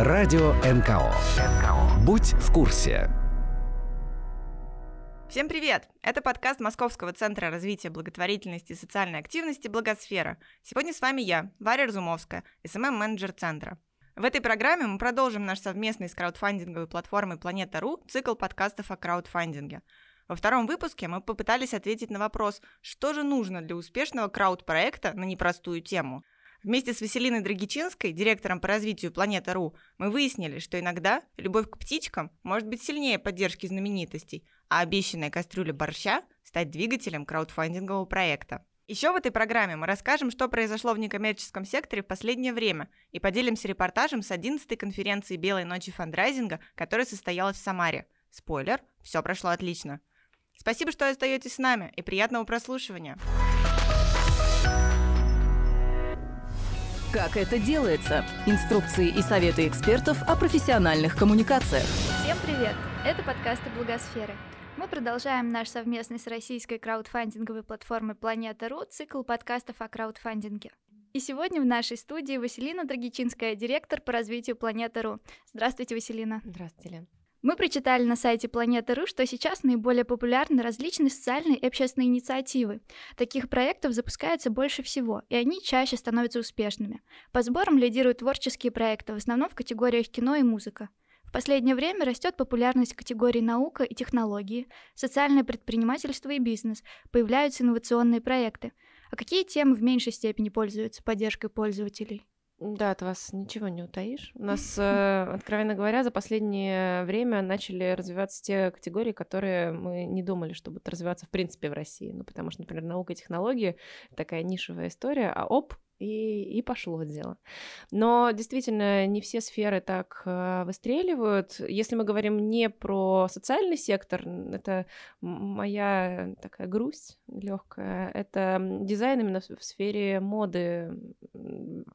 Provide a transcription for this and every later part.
Радио НКО. Будь в курсе. Всем привет! Это подкаст Московского центра развития благотворительности и социальной активности «Благосфера». Сегодня с вами я, Варя Разумовская, СММ-менеджер центра. В этой программе мы продолжим наш совместный с краудфандинговой платформой Планета.ру цикл подкастов о краудфандинге. Во втором выпуске мы попытались ответить на вопрос, что же нужно для успешного крауд-проекта на непростую тему. Вместе с Василиной Драгичинской, директором по развитию Планета.ру, мы выяснили, что иногда любовь к птичкам может быть сильнее поддержки знаменитостей, а обещанная кастрюля борща стать двигателем краудфандингового проекта. Еще в этой программе мы расскажем, что произошло в некоммерческом секторе в последнее время и поделимся репортажем с 11-й конференции «Белой ночи фандрайзинга», которая состоялась в Самаре. Спойлер, все прошло отлично. Спасибо, что остаетесь с нами и приятного прослушивания. Как это делается? Инструкции и советы экспертов о профессиональных коммуникациях. Всем привет! Это подкасты Благосферы. Мы продолжаем наш совместный с российской краудфандинговой платформой Планета.ру цикл подкастов о краудфандинге. И сегодня в нашей студии Василина Драгичинская, директор по развитию Планета.ру. Здравствуйте, Василина. Здравствуйте, Лен. Мы прочитали на сайте Планета.ру, что сейчас наиболее популярны различные социальные и общественные инициативы. Таких проектов запускается больше всего, и они чаще становятся успешными. По сборам лидируют творческие проекты, в основном в категориях кино и музыка. В последнее время растет популярность категорий наука и технологии, социальное предпринимательство и бизнес, появляются инновационные проекты. А какие темы в меньшей степени пользуются поддержкой пользователей? Да, от вас ничего не утаишь. У нас, э, откровенно говоря, за последнее время начали развиваться те категории, которые мы не думали, что будут развиваться в принципе в России. Ну, потому что, например, наука и технологии — такая нишевая история, а оп, и, и пошло дело. Но действительно, не все сферы так э, выстреливают. Если мы говорим не про социальный сектор, это моя такая грусть легкая, это дизайн именно в сфере моды,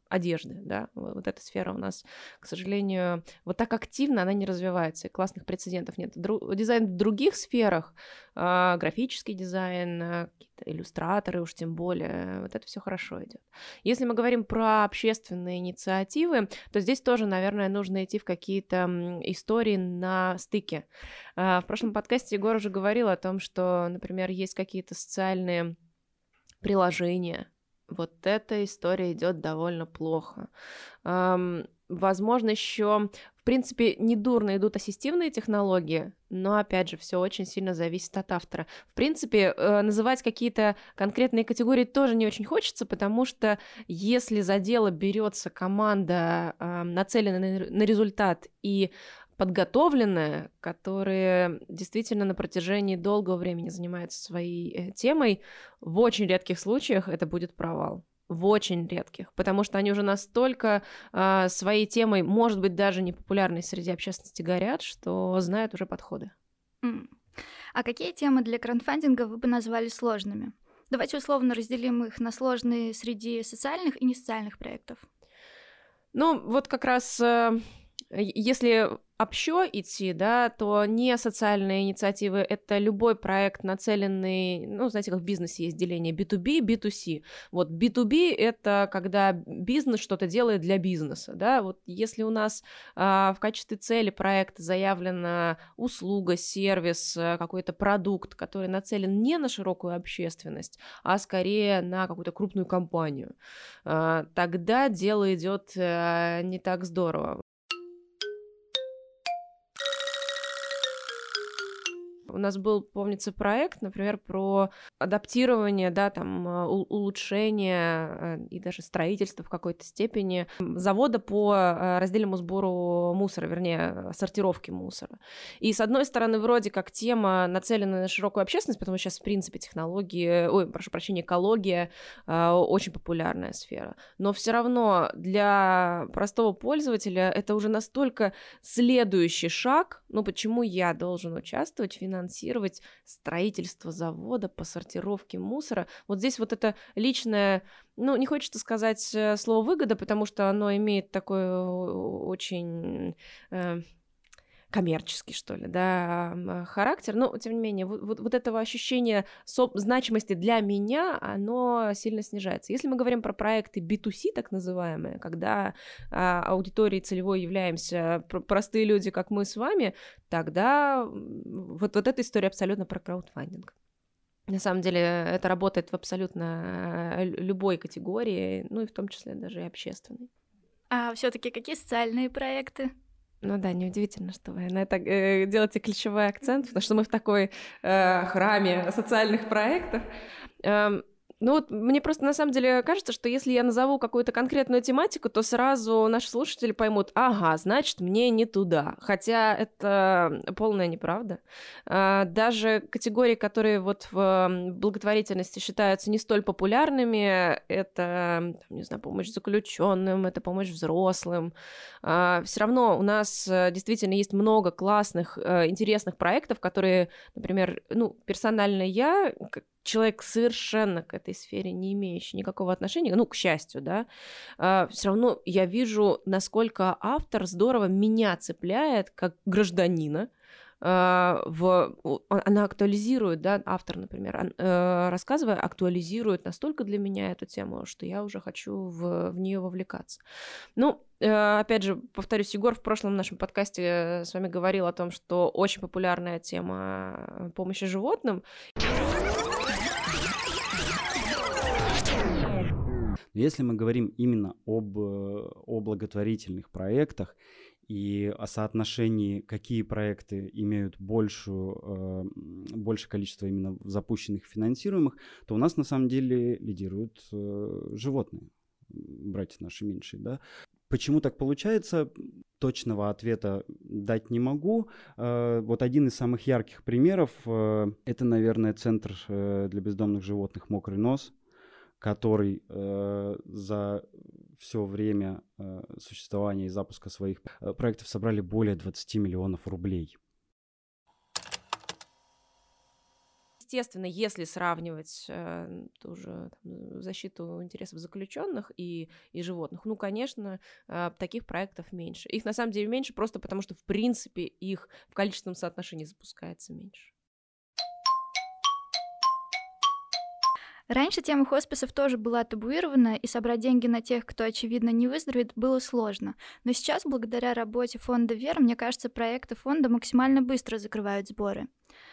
одежды, да, вот эта сфера у нас, к сожалению, вот так активно она не развивается, и классных прецедентов нет. Дру- дизайн в других сферах, э, графический дизайн, э, какие-то иллюстраторы уж тем более, вот это все хорошо идет. Если мы говорим про общественные инициативы, то здесь тоже, наверное, нужно идти в какие-то истории на стыке. А, в прошлом подкасте Егор уже говорил о том, что, например, есть какие-то социальные приложения, вот эта история идет довольно плохо. Возможно, еще, в принципе, недурно идут ассистивные технологии, но, опять же, все очень сильно зависит от автора. В принципе, э, называть какие-то конкретные категории тоже не очень хочется, потому что если за дело берется команда, нацеленная на результат и подготовленная, которые действительно на протяжении долгого времени занимаются своей э, темой, в очень редких случаях это будет провал в очень редких, потому что они уже настолько э, своей темой, может быть, даже не популярной среди общественности горят, что знают уже подходы. Mm. А какие темы для краундфандинга вы бы назвали сложными? Давайте условно разделим их на сложные среди социальных и несоциальных проектов. Ну, вот как раз э, если общо идти, да, то не социальные инициативы, это любой проект, нацеленный, ну, знаете, как в бизнесе есть деление B2B, B2C. Вот B2B — это когда бизнес что-то делает для бизнеса, да, вот если у нас а, в качестве цели проекта заявлена услуга, сервис, а, какой-то продукт, который нацелен не на широкую общественность, а скорее на какую-то крупную компанию, а, тогда дело идет а, не так здорово. У нас был, помнится, проект, например, про адаптирование, да, там, э, улучшение э, и даже строительство в какой-то степени завода по э, раздельному сбору мусора, вернее, сортировке мусора. И, с одной стороны, вроде как тема нацелена на широкую общественность, потому что сейчас, в принципе, технологии, ой, прошу прощения, экология очень популярная сфера. Но все равно для простого пользователя это уже настолько следующий шаг, ну, почему я должен участвовать в финансовом финансировать строительство завода по сортировке мусора. Вот здесь вот это личное, ну, не хочется сказать э, слово выгода, потому что оно имеет такое очень... Э, коммерческий, что ли, да, характер, но, тем не менее, вот, вот, вот этого ощущения значимости для меня, оно сильно снижается. Если мы говорим про проекты B2C, так называемые, когда а, аудиторией целевой являемся простые люди, как мы с вами, тогда вот, вот эта история абсолютно про краудфандинг. На самом деле это работает в абсолютно э, любой категории, ну и в том числе даже и общественной. А все-таки какие социальные проекты? Ну да, неудивительно, что вы на это э, делаете ключевой акцент, потому что мы в такой э, храме социальных проектов. Эм, ну вот мне просто на самом деле кажется, что если я назову какую-то конкретную тематику, то сразу наши слушатели поймут, ага, значит, мне не туда. Хотя это полная неправда. А, даже категории, которые вот в благотворительности считаются не столь популярными, это, не знаю, помощь заключенным, это помощь взрослым. А, Все равно у нас э, действительно есть много классных, э, интересных проектов, которые, например, ну, персонально я, человек совершенно к этой сфере не имеющий никакого отношения, ну, к счастью, да, а, все равно я вижу, насколько автор здорово меня цепляет как гражданина, а, в, она актуализирует, да, автор, например, э, рассказывая, актуализирует настолько для меня эту тему, что я уже хочу в, в нее вовлекаться. Ну, э, опять же, повторюсь, Егор в прошлом нашем подкасте с вами говорил о том, что очень популярная тема помощи животным. Если мы говорим именно об, э, о благотворительных проектах и о соотношении, какие проекты имеют большую, э, большее количество именно запущенных финансируемых, то у нас на самом деле лидируют э, животные, братья наши меньшие, да. Почему так получается? Точного ответа дать не могу. Вот один из самых ярких примеров – это, наверное, Центр для бездомных животных «Мокрый нос», который э, за все время э, существования и запуска своих э, проектов собрали более 20 миллионов рублей. Естественно, если сравнивать э, ту же там, защиту интересов заключенных и, и животных, ну, конечно, э, таких проектов меньше. Их на самом деле меньше просто потому, что, в принципе, их в количественном соотношении запускается меньше. Раньше тема хосписов тоже была табуирована, и собрать деньги на тех, кто, очевидно, не выздоровеет, было сложно. Но сейчас, благодаря работе фонда «Вера», мне кажется, проекты фонда максимально быстро закрывают сборы.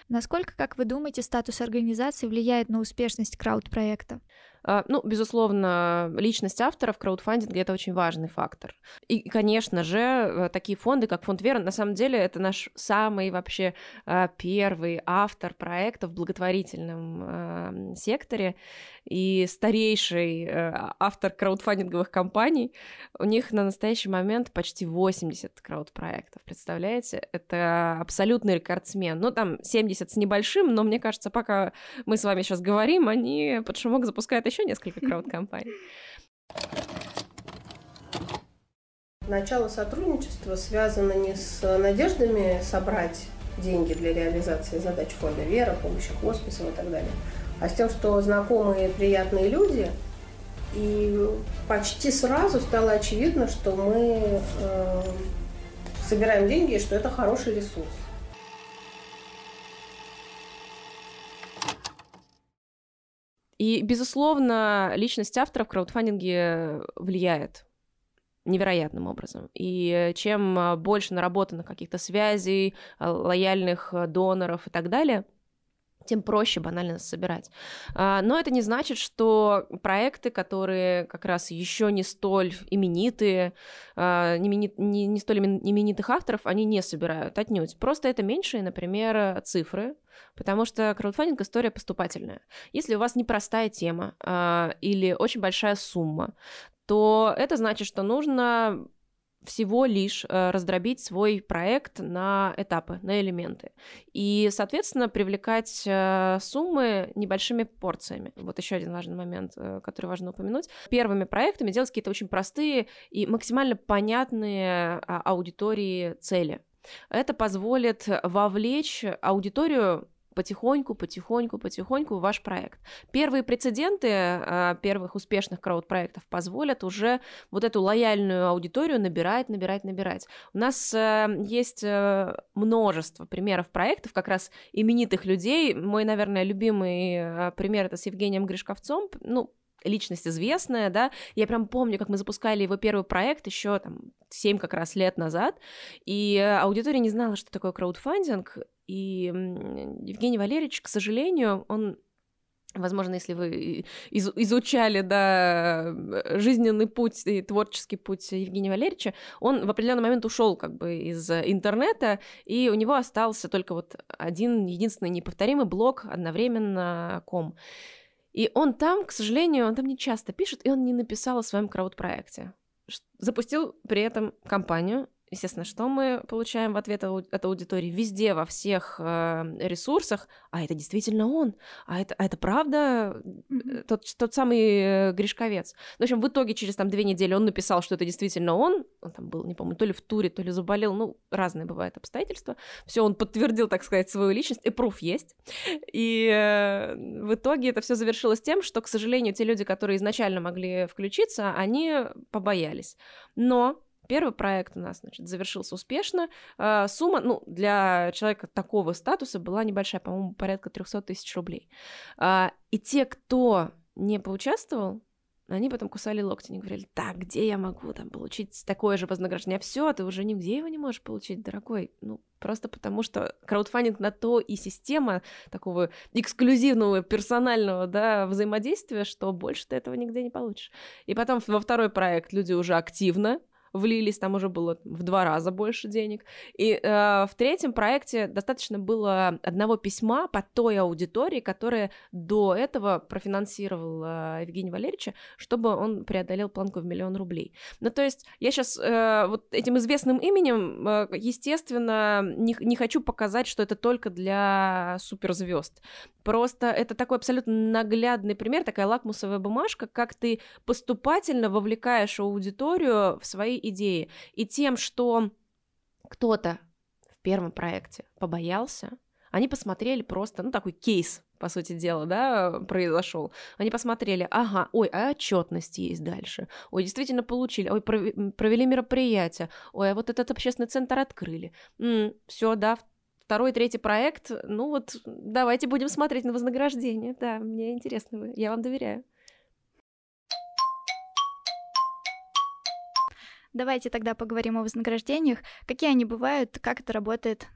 Насколько, как вы думаете, статус организации влияет на успешность крауд-проекта? А, ну, безусловно, личность автора в краудфандинге — это очень важный фактор. И, конечно же, э, такие фонды, как фонд Вера, на самом деле, это наш самый вообще а, первый автор проекта в благотворительном секторе и старейший э, автор краудфандинговых компаний. У них на настоящий момент почти 80 крауд-проектов, представляете? Это абсолютный рекордсмен. Ну, там 70 с небольшим, но мне кажется, пока мы с вами сейчас говорим, они под шумок запускают еще несколько крауд-компаний. Начало сотрудничества связано не с надеждами собрать деньги для реализации задач фонда «Вера», помощи хосписам и так далее, а с тем, что знакомые приятные люди, и почти сразу стало очевидно, что мы э, собираем деньги и что это хороший ресурс. И, безусловно, личность автора в краудфандинге влияет невероятным образом. И чем больше наработано каких-то связей, лояльных доноров и так далее, тем проще банально собирать. А, но это не значит, что проекты, которые как раз еще не столь именитые, а, не, не, не столь именитых авторов, они не собирают отнюдь. Просто это меньшие, например, цифры, Потому что краудфандинг история поступательная. Если у вас непростая тема э, или очень большая сумма, то это значит, что нужно всего лишь э, раздробить свой проект на этапы, на элементы. И, соответственно, привлекать э, суммы небольшими порциями. Вот еще один важный момент, э, который важно упомянуть. Первыми проектами делать какие-то очень простые и максимально понятные а, аудитории цели. Это позволит вовлечь аудиторию потихоньку, потихоньку, потихоньку ваш проект. Первые прецеденты э, первых успешных крауд-проектов позволят уже вот эту лояльную аудиторию набирать, набирать, набирать. У нас э, есть э, множество примеров проектов, как раз именитых людей. Мой, наверное, любимый пример это с Евгением Гришковцом. Ну, личность известная, да, я прям помню, как мы запускали его первый проект еще там 7 как раз лет назад, и аудитория не знала, что такое краудфандинг, и Евгений Валерьевич, к сожалению, он Возможно, если вы из изучали да, жизненный путь и творческий путь Евгения Валерьевича, он в определенный момент ушел как бы из интернета, и у него остался только вот один единственный неповторимый блог одновременно ком. И он там, к сожалению, он там не часто пишет, и он не написал о своем крауд-проекте. Запустил при этом компанию, Естественно, что мы получаем в ответ от аудитории везде, во всех э, ресурсах, а это действительно он, а это, а это правда mm-hmm. тот, тот самый э, Гришковец. Ну, в общем, в итоге через там две недели он написал, что это действительно он, он там был, не помню, то ли в туре, то ли заболел, ну, разные бывают обстоятельства. Все, он подтвердил, так сказать, свою личность, и пруф есть. И э, в итоге это все завершилось тем, что, к сожалению, те люди, которые изначально могли включиться, они побоялись. Но Первый проект у нас, значит, завершился успешно. А, сумма, ну, для человека такого статуса была небольшая, по-моему, порядка 300 тысяч рублей. А, и те, кто не поучаствовал, они потом кусали локти, они говорили, так, где я могу там получить такое же вознаграждение? Все, ты уже нигде его не можешь получить, дорогой. Ну, просто потому что краудфандинг на то и система такого эксклюзивного, персонального, да, взаимодействия, что больше ты этого нигде не получишь. И потом во второй проект люди уже активно влились, там уже было в два раза больше денег. И э, в третьем проекте достаточно было одного письма по той аудитории, которая до этого профинансировала Евгения Валерьевича, чтобы он преодолел планку в миллион рублей. Ну, то есть я сейчас э, вот этим известным именем, э, естественно, не, не хочу показать, что это только для суперзвезд. Просто это такой абсолютно наглядный пример, такая лакмусовая бумажка, как ты поступательно вовлекаешь аудиторию в свои идеи. И тем, что кто-то в первом проекте побоялся, они посмотрели просто, ну, такой кейс, по сути дела, да, произошел. Они посмотрели, ага, ой, а отчетность есть дальше. Ой, действительно получили, ой, провели мероприятие, ой, а вот этот общественный центр открыли. Все, да, второй, третий проект, ну вот давайте будем смотреть на вознаграждение. Да, мне интересно, я вам доверяю. Давайте тогда поговорим о вознаграждениях. Какие они бывают, как это работает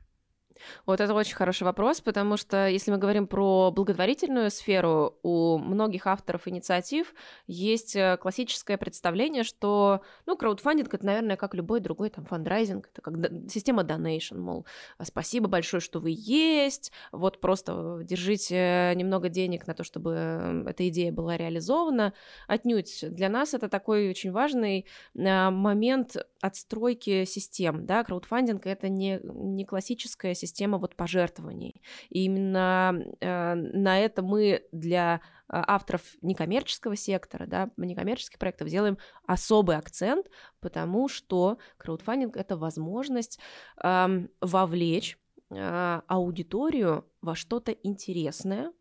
вот это очень хороший вопрос, потому что если мы говорим про благотворительную сферу, у многих авторов инициатив есть э, классическое представление, что, ну, краудфандинг это, наверное, как любой другой там фандрайзинг, это как система donation, мол, спасибо большое, что вы есть, вот просто держите немного денег на то, чтобы э, эта идея была реализована. Отнюдь для нас это такой очень важный э, момент отстройки систем, да, краудфандинг это не, не классическая система вот пожертвований. И именно э, на это мы для а, авторов некоммерческого сектора, да, некоммерческих проектов делаем особый акцент, потому что краудфандинг — это возможность э, вовлечь э, аудиторию во что-то интересное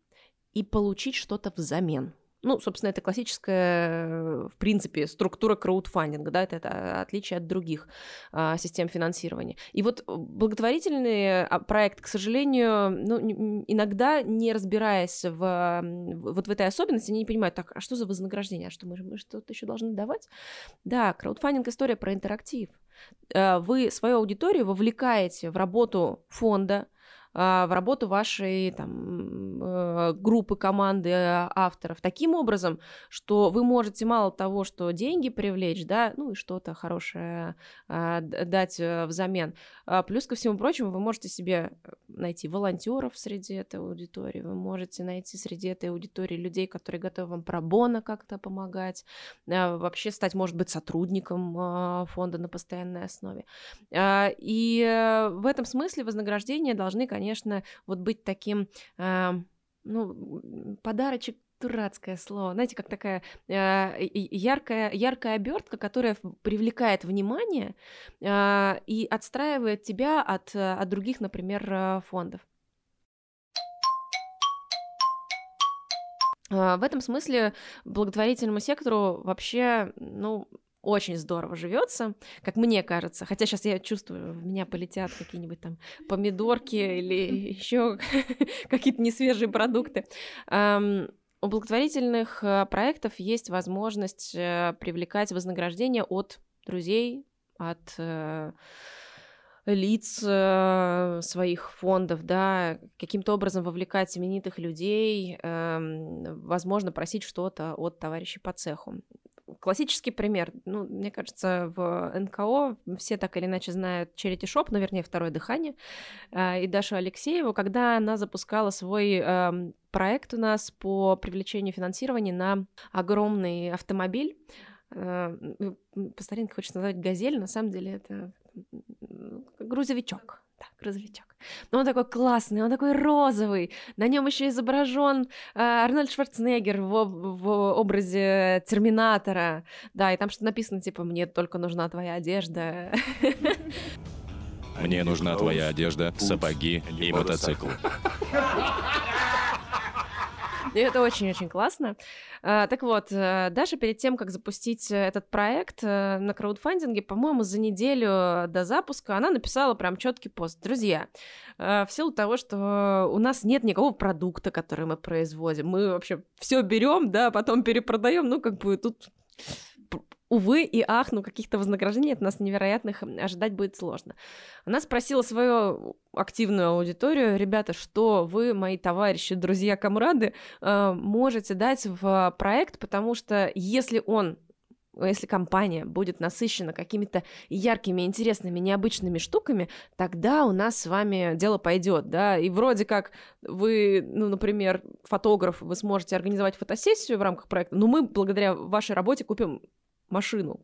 и получить что-то взамен. Ну, собственно, это классическая, в принципе, структура краудфандинга, да, это, это отличие от других а, систем финансирования. И вот благотворительные а, проекты, к сожалению, ну, иногда не разбираясь в, вот в этой особенности, они не понимают, так, а что за вознаграждение, а что мы, мы что-то еще должны давать? Да, краудфандинг история про интерактив. А, вы свою аудиторию вовлекаете в работу фонда, в работу вашей там, э, группы, команды э, авторов таким образом, что вы можете мало того, что деньги привлечь, да, ну и что-то хорошее а, дать э, взамен. А плюс ко всему прочему, вы можете себе найти волонтеров среди этой аудитории, вы можете найти среди этой аудитории людей, которые готовы вам пробона как-то помогать, вообще стать, может быть, сотрудником фонда на постоянной основе. И в этом смысле вознаграждения должны, конечно, конечно, вот быть таким, э, ну, подарочек дурацкое слово, знаете, как такая э, яркая, яркая обертка, которая привлекает внимание э, и отстраивает тебя от, от других, например, фондов. В этом смысле благотворительному сектору вообще, ну, очень здорово живется, как мне кажется. Хотя сейчас я чувствую, в меня полетят какие-нибудь там помидорки или еще какие-то несвежие продукты. У благотворительных э, проектов есть возможность э, привлекать вознаграждение от друзей, от э, лиц своих фондов, да, каким-то образом вовлекать именитых людей, эм, возможно, просить что-то от товарищей по цеху классический пример. Ну, мне кажется, в НКО все так или иначе знают Charity Shop, ну, вернее, второе дыхание, а, и Дашу Алексееву, когда она запускала свой эм, проект у нас по привлечению финансирования на огромный автомобиль. Э, по старинке хочется назвать «Газель», на самом деле это грузовичок грузовичок. Но он такой классный, он такой розовый. На нем еще изображен э, Арнольд Шварценеггер в, в образе Терминатора. Да, и там что то написано, типа, мне только нужна твоя одежда. Мне нужна твоя одежда, сапоги и мотоцикл. И это очень-очень классно. А, так вот, э, даже перед тем, как запустить э, этот проект э, на краудфандинге, по-моему, за неделю до запуска она написала прям четкий пост. Друзья, в силу того, что у нас нет никакого продукта, который мы производим, мы вообще все берем, да, потом перепродаем, ну, как бы тут увы и ах, ну каких-то вознаграждений от нас невероятных ожидать будет сложно. Она спросила свою активную аудиторию, ребята, что вы, мои товарищи, друзья, комрады, э, можете дать в проект, потому что если он если компания будет насыщена какими-то яркими, интересными, необычными штуками, тогда у нас с вами дело пойдет, да, и вроде как вы, ну, например, фотограф, вы сможете организовать фотосессию в рамках проекта, но мы благодаря вашей работе купим машину.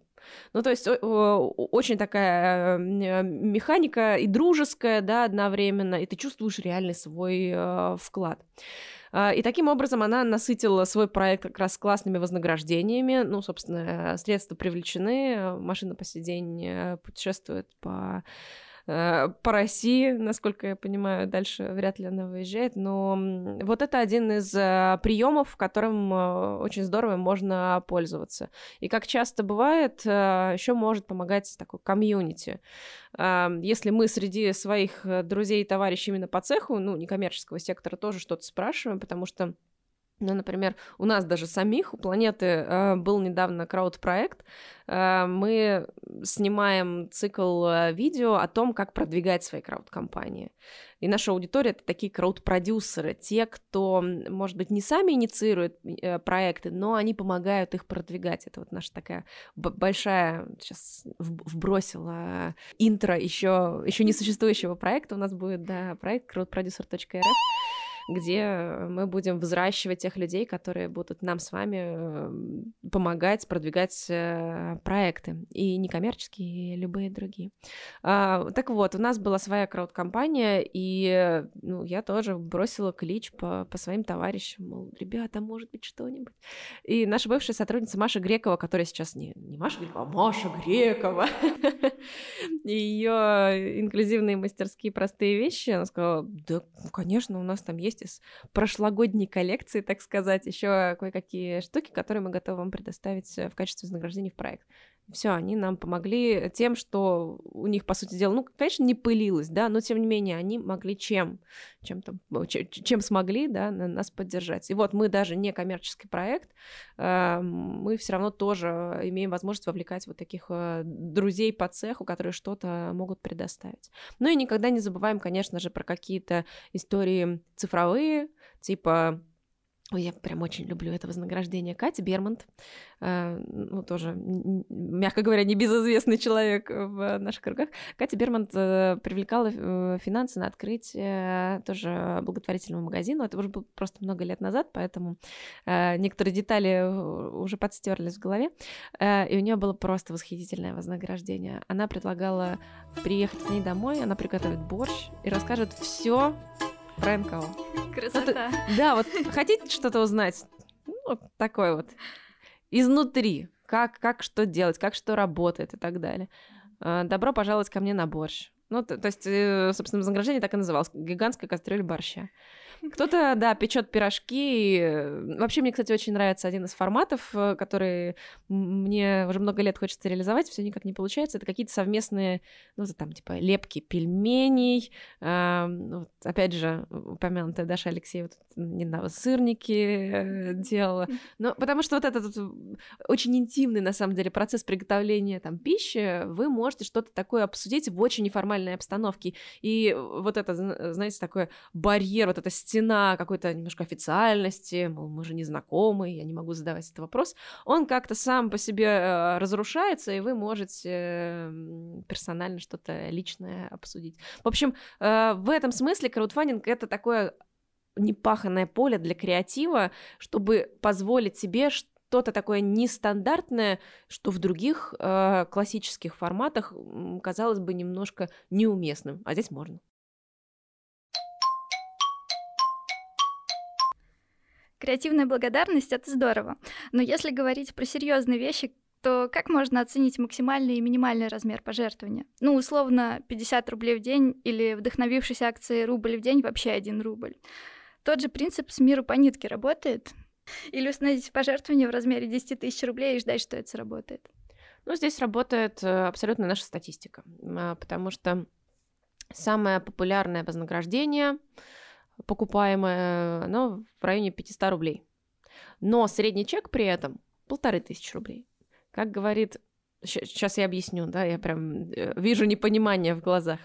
Ну, то есть очень такая э, механика и дружеская, да, одновременно, и ты чувствуешь реальный свой э, вклад. А, и таким образом она насытила свой проект как раз классными вознаграждениями. Ну, собственно, средства привлечены, машина по сей день э, путешествует по Э, по России, насколько я понимаю, дальше вряд ли она выезжает, но вот это один из э, приемов, которым э, очень здорово можно пользоваться. И как часто бывает, еще может помогать такой комьюнити. Если мы среди своих друзей и товарищей именно по цеху, ну, некоммерческого сектора тоже что-то спрашиваем, потому что ну, например, у нас даже самих, у планеты э, был недавно крауд-проект. Э, мы снимаем цикл э, видео о том, как продвигать свои крауд-компании. И наша аудитория — это такие крауд-продюсеры, те, кто, может быть, не сами инициируют проекты, но они помогают их продвигать. Это вот наша такая большая, сейчас вбросила интро еще, еще не существующего проекта. У нас будет, да, проект crowdproducer.rf где мы будем взращивать тех людей, которые будут нам с вами эм, помогать продвигать э, проекты, и некоммерческие, и любые другие. А, так вот, у нас была своя крауд-компания, и ну, я тоже бросила клич по, по своим товарищам, мол, ребята, может быть, что-нибудь. И наша бывшая сотрудница Маша Грекова, которая сейчас не, не Маша Грекова, а Маша Грекова, ее инклюзивные мастерские простые вещи, она сказала, да, конечно, у нас там есть есть из прошлогодней коллекции, так сказать, еще кое-какие штуки, которые мы готовы вам предоставить э, в качестве вознаграждения в проект. Все, они нам помогли тем, что у них, по сути дела, ну, конечно, не пылилось, да, но тем не менее они могли чем, чем, там, чем смогли, да, нас поддержать. И вот мы даже не коммерческий проект, э, мы все равно тоже имеем возможность вовлекать вот таких э, друзей по цеху, которые что-то могут предоставить. Ну и никогда не забываем, конечно же, про какие-то истории цифровые, типа Ой, я прям очень люблю это вознаграждение. Кати Бермонт, э, ну, тоже, мягко говоря, небезызвестный человек в наших кругах. Катя Бермонт э, привлекала э, финансы на открытие тоже благотворительного магазина. Это уже было просто много лет назад, поэтому э, некоторые детали уже подстерлись в голове. Э, и у нее было просто восхитительное вознаграждение. Она предлагала приехать к ней домой, она приготовит борщ и расскажет все НКО. Красота. Вот, да, вот хотите что-то узнать? Ну, вот такой вот. Изнутри. Как, как что делать, как что работает и так далее. А, добро пожаловать ко мне на борщ. Ну, то, то есть, э, собственно, вознаграждение так и называлось. Гигантская кастрюля борща. Кто-то, да, печет пирожки. Вообще, мне, кстати, очень нравится один из форматов, э, который мне уже много лет хочется реализовать, все никак не получается. Это какие-то совместные, ну, там, типа, лепки пельменей. Э, ну, опять же, упомянутая Даша Алексеева недавно сырники э, делала. Но потому что вот этот очень интимный, на самом деле, процесс приготовления там пищи, вы можете что-то такое обсудить в очень неформальной обстановке. И вот это, знаете, такой барьер, вот эта стена какой-то немножко официальности, мол, мы же не знакомы, я не могу задавать этот вопрос, он как-то сам по себе э, разрушается, и вы можете персонально что-то личное обсудить. В общем, э, в этом смысле краудфандинг — это такое непаханное поле для креатива, чтобы позволить себе что-то такое нестандартное, что в других э, классических форматах казалось бы немножко неуместным, а здесь можно. Креативная благодарность — это здорово. Но если говорить про серьезные вещи, то как можно оценить максимальный и минимальный размер пожертвования? Ну, условно, 50 рублей в день или вдохновившись акцией рубль в день вообще 1 рубль. Тот же принцип с миру по нитке работает? Или установить пожертвование в размере 10 тысяч рублей и ждать, что это сработает? Ну, здесь работает э, абсолютно наша статистика, а, потому что самое популярное вознаграждение — покупаемое, оно в районе 500 рублей. Но средний чек при этом полторы тысячи рублей. Как говорит, сейчас я объясню, да, я прям э, вижу непонимание в глазах.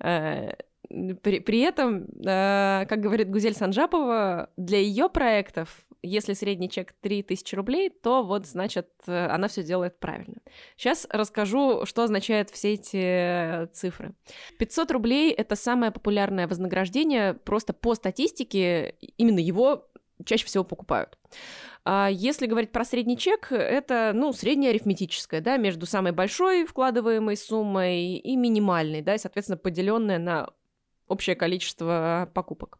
Э, при, при этом, э, как говорит Гузель Санжапова, для ее проектов если средний чек 3000 рублей, то вот, значит, э, она все делает правильно. Сейчас расскажу, что означают все эти цифры. 500 рублей — это самое популярное вознаграждение, просто по статистике именно его чаще всего покупают. А если говорить про средний чек, это, ну, среднее арифметическое, да, между самой большой вкладываемой суммой и минимальной, да, и, соответственно, поделенное на общее количество покупок.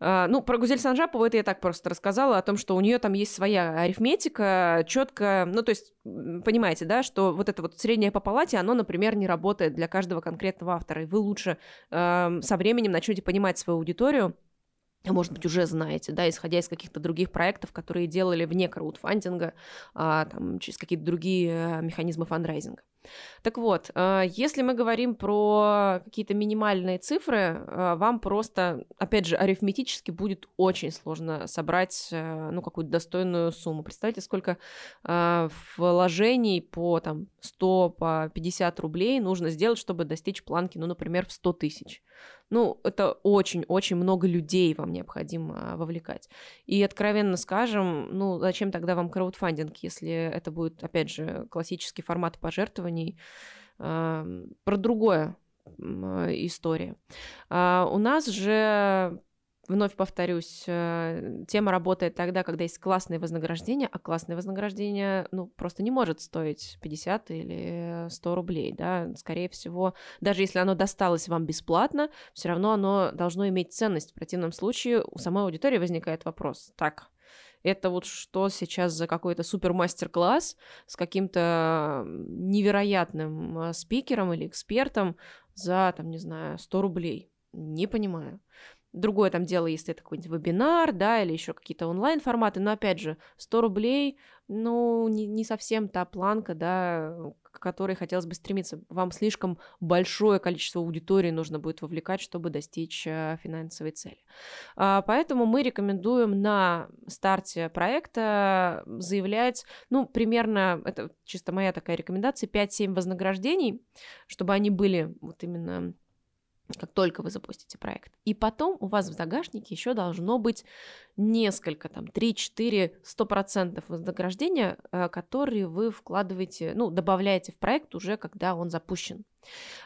А, ну, про Гузель Санжапову это я так просто рассказала, о том, что у нее там есть своя арифметика, четко, ну, то есть, понимаете, да, что вот это вот среднее по палате, оно, например, не работает для каждого конкретного автора, и вы лучше э, со временем начнете понимать свою аудиторию, а может быть, уже знаете, да, исходя из каких-то других проектов, которые делали вне краудфандинга, а, там, через какие-то другие э, механизмы фандрайзинга. Так вот, э, если мы говорим про какие-то минимальные цифры, э, вам просто, опять же, арифметически будет очень сложно собрать, ну, какую-то достойную сумму. Представьте, сколько вложений по, там, 100, по 50 рублей нужно сделать, чтобы достичь планки, ну, например, в 100 тысяч. Ну, это очень-очень много людей вам необходимо вовлекать. И откровенно скажем, ну, зачем тогда вам краудфандинг, если это будет, опять же, классический формат пожертвований, про другое история. А у нас же вновь повторюсь, э, тема работает тогда, когда есть классные вознаграждения, а классное вознаграждение, ну, просто не может стоить 50 или 100 рублей, да, скорее всего, даже если оно досталось вам бесплатно, все равно оно должно иметь ценность. В противном случае у самой аудитории возникает вопрос, так, это вот что сейчас за какой-то супер мастер-класс с каким-то невероятным э, спикером или экспертом за, там, не знаю, 100 рублей. Не понимаю. Другое там дело, если это какой-нибудь вебинар, да, или еще какие-то онлайн-форматы, но опять же, 100 рублей, ну, не, не совсем та планка, да, к которой хотелось бы стремиться. Вам слишком большое количество аудитории нужно будет вовлекать, чтобы достичь э, финансовой цели. А, поэтому мы рекомендуем на старте проекта заявлять, ну, примерно, это чисто моя такая рекомендация, 5-7 вознаграждений, чтобы они были вот именно как только вы запустите проект. И потом у вас в загашнике еще должно быть несколько, там, 3-4, 100% вознаграждения, э, которые вы вкладываете, ну, добавляете в проект уже, когда он запущен.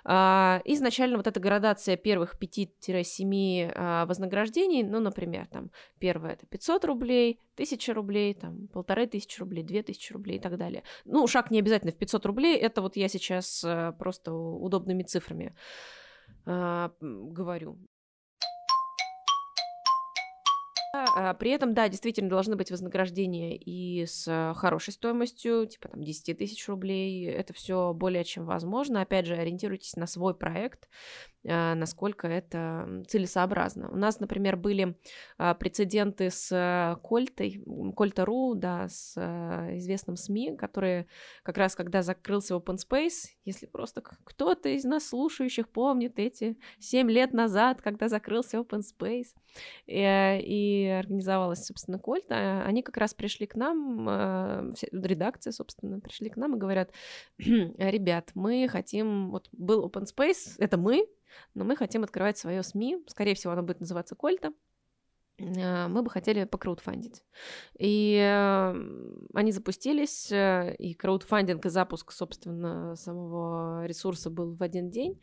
А, изначально вот эта градация первых 5-7 а, вознаграждений, ну, например, там, первое это 500 рублей, 1000 рублей, там, полторы тысячи рублей, 2000 рублей и так далее. Ну, шаг не обязательно в 500 рублей, это вот я сейчас э, просто удобными цифрами э, говорю. А, при этом, да, действительно должны быть вознаграждения и с хорошей стоимостью, типа там 10 тысяч рублей. Это все более чем возможно. Опять же, ориентируйтесь на свой проект. А, насколько это целесообразно. У нас, например, были а, прецеденты с Кольтой, Кольта.ру, да, с а, известным СМИ, которые как раз когда закрылся Open Space, если просто кто-то из нас слушающих помнит эти 7 лет назад, когда закрылся Open Space, и, и организовалась, собственно, Кольта, они как раз пришли к нам, редакция, собственно, пришли к нам и говорят, ребят, мы хотим, вот был Open Space, это мы, но мы хотим открывать свое СМИ, скорее всего, оно будет называться Кольта, а, мы бы хотели покраудфандить. И э, они запустились, э, и краудфандинг и запуск, собственно, самого ресурса был в один день.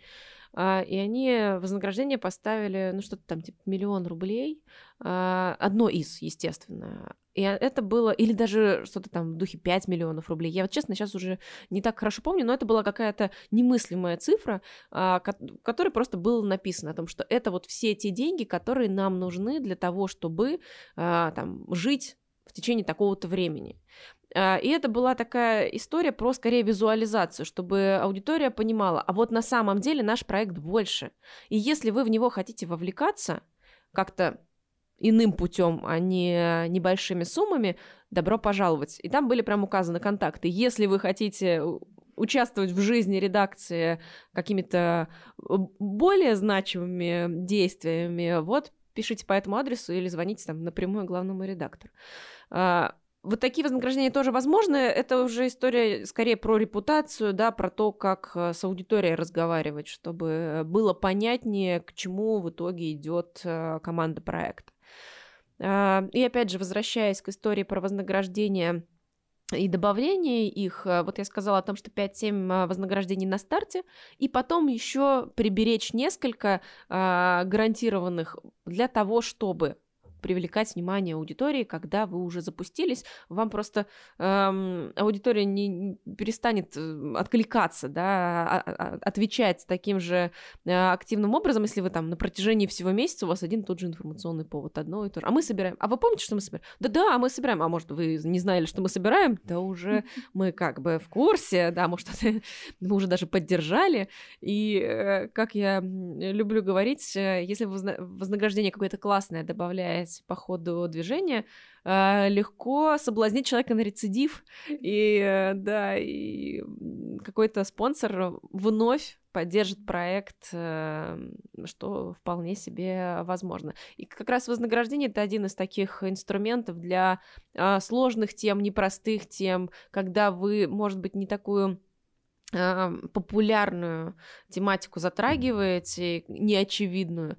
А, и они вознаграждение поставили, ну, что-то там, типа, миллион рублей. А, одно из, естественно. И это было, или даже что-то там в духе 5 миллионов рублей. Я вот, честно, сейчас уже не так хорошо помню, но это была какая-то немыслимая цифра, а, которая просто было написано о том, что это вот все те деньги, которые нам нужны для того, чтобы там жить в течение такого-то времени. А, и это была такая история про, скорее, визуализацию, чтобы аудитория понимала, а вот на самом деле наш проект больше. И если вы в него хотите вовлекаться как-то иным путем, а не небольшими суммами, добро пожаловать. И там были прям указаны контакты. Если вы хотите участвовать в жизни редакции какими-то более значимыми действиями, вот пишите по этому адресу или звоните там напрямую главному редактору. А, вот такие вознаграждения тоже возможны. Это уже история скорее про репутацию, да, про то, как э, с аудиторией разговаривать, чтобы было понятнее, к чему в итоге идет э, команда проекта. А, и опять же, возвращаясь к истории про вознаграждение и добавление их, э, вот я сказала о том, что 5-7 вознаграждений на старте, и потом еще приберечь несколько а, гарантированных для того, чтобы привлекать внимание аудитории, когда вы уже запустились, вам просто эм, аудитория не, не перестанет э, откликаться, да, а, а, а, отвечать таким же э, активным образом, если вы там на протяжении всего месяца у вас один и тот же информационный повод, одно и то же. А мы собираем. А вы помните, что мы собираем? Да-да, мы собираем. А может, вы не знали, что мы собираем? Да уже мы как бы в курсе, да, может, мы уже даже поддержали. И, э, как я люблю говорить, если вознаграждение какое-то классное добавляет менять по ходу движения, э, легко соблазнить человека на рецидив, и э, да, и какой-то спонсор вновь поддержит проект, э, что вполне себе возможно. И как раз вознаграждение это один из таких инструментов для сложных тем, непростых тем, когда вы, может быть, не такую популярную тематику затрагиваете, неочевидную,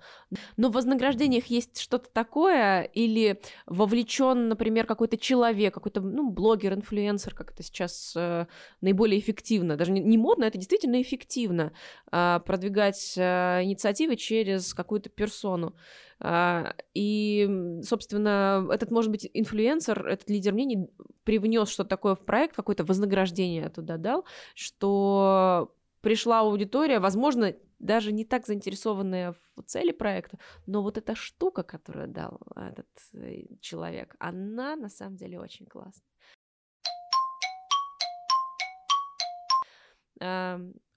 но в вознаграждениях есть что-то такое, или вовлечен, например, какой-то человек, какой-то ну, блогер, инфлюенсер, как это сейчас э, наиболее эффективно, даже не, не модно, это действительно эффективно, э, продвигать э, инициативы через какую-то персону. А, и, собственно, этот, может быть, инфлюенсер, этот лидер мнений привнес что-то такое в проект, какое-то вознаграждение туда дал, что пришла аудитория, возможно, даже не так заинтересованная в цели проекта, но вот эта штука, которую дал этот э, человек, она на самом деле очень классная.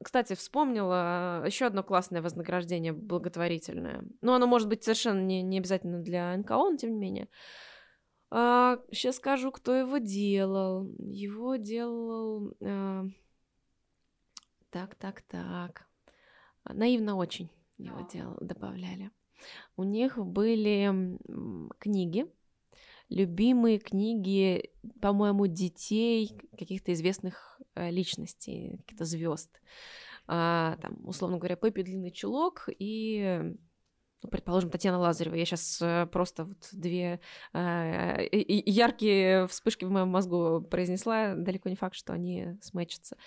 Кстати, вспомнила еще одно классное вознаграждение благотворительное. Ну, оно может быть совершенно не, не обязательно для НКО, но тем не менее. А, сейчас скажу, кто его делал. Его делал... А... Так, так, так. Наивно очень его делал, добавляли. У них были книги, любимые книги, по-моему, детей, каких-то известных э, личностей, каких-то звезд. А, там, условно говоря, Пеппи Длинный Чулок и ну, предположим, Татьяна Лазарева. Я сейчас э, просто вот две э, яркие вспышки в моем мозгу произнесла. Далеко не факт, что они смечатся.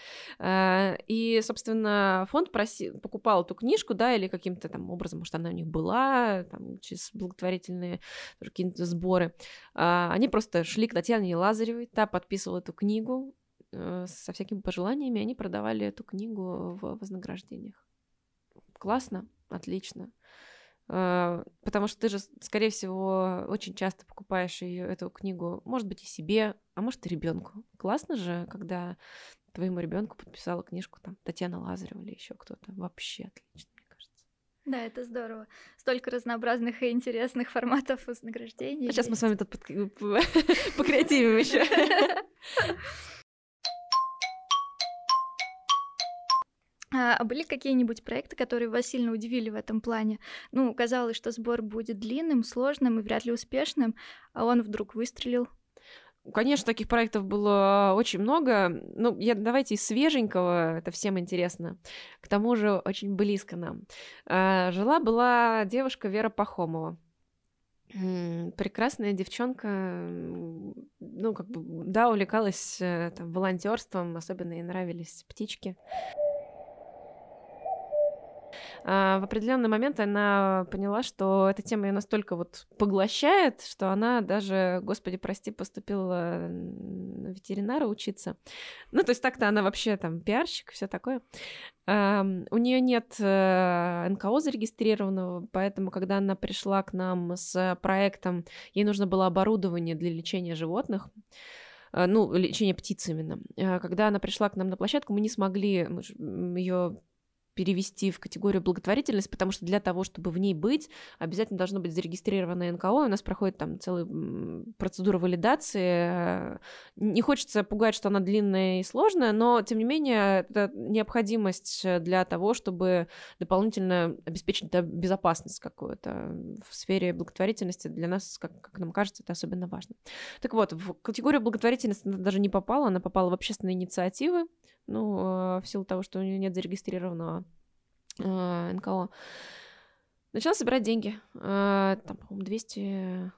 Э, и, собственно, фонд проси, покупал эту книжку, да, или каким-то там образом, может, она у них была, там, через благотворительные какие-то сборы. Э, они просто шли к Татьяне Лазаревой, та подписывала эту книгу э, со всякими пожеланиями, они продавали эту книгу в вознаграждениях. Классно, отлично. э, потому что ты же, скорее всего, очень часто покупаешь ее, эту книгу, может быть, и себе, а может, и ребенку. Классно же, когда твоему ребенку подписала книжку там Татьяна Лазарева или еще кто-то. Вообще отлично, мне кажется. Да, это здорово. Столько разнообразных и интересных форматов вознаграждений. А сейчас мы с вами тут покреативим еще. А, были какие-нибудь проекты, которые вас сильно удивили в этом плане? Ну, казалось, что сбор будет длинным, сложным и вряд ли успешным, а он вдруг выстрелил. Конечно, таких проектов было очень много. Ну, я, давайте из свеженького, это всем интересно. К тому же очень близко нам. А, жила-была девушка Вера Пахомова. Прекрасная девчонка, ну, как бы, да, увлекалась э, там, волонтерством, особенно ей нравились птички. А, в определенный момент она поняла, что эта тема ее настолько вот поглощает, что она даже, господи, прости, поступила на ветеринара учиться. Ну, то есть так-то она вообще там пиарщик, все такое. У нее нет э, НКО зарегистрированного, поэтому, когда она пришла к нам с проектом, ей нужно было оборудование для лечения животных э, ну, лечение птиц именно. Э, когда она пришла к нам на площадку, мы не смогли ее перевести в категорию благотворительность, потому что для того, чтобы в ней быть, обязательно должно быть зарегистрированное НКО, у нас проходит там целая процедура валидации. Не хочется пугать, что она длинная и сложная, но, тем не менее, это необходимость для того, чтобы дополнительно обеспечить безопасность какую-то в сфере благотворительности. Для нас, как, как нам кажется, это особенно важно. Так вот, в категорию благотворительности она даже не попала, она попала в общественные инициативы, ну, а, в силу того, что у нее нет зарегистрированного э, НКО. Начала собирать деньги. Э, там, по-моему, 200,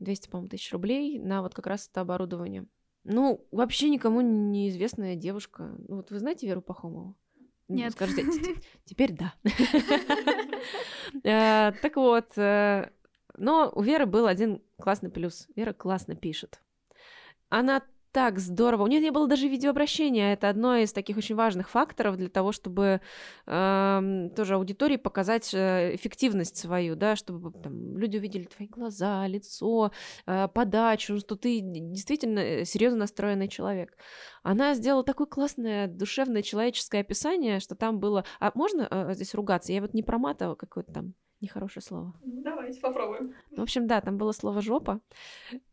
200 по-моему, тысяч рублей на вот как раз это оборудование. Ну, вообще никому неизвестная девушка. Ну, вот вы знаете Веру Пахомову? Ну, нет. Скажите, теперь да. Э, так вот, э, но у Веры был один классный плюс. Вера классно пишет. Она так здорово. У нее не было даже видеообращения. Это одно из таких очень важных факторов для того, чтобы э, тоже аудитории показать э, эффективность свою, да, чтобы там, люди увидели твои глаза, лицо, э, подачу, что ты действительно э, серьезно настроенный человек. Она сделала такое классное, душевное, человеческое описание, что там было... А можно э, здесь ругаться? Я вот не про мат, а какое-то там нехорошее слово. Ну, давайте попробуем. Ну, в общем, да, там было слово жопа.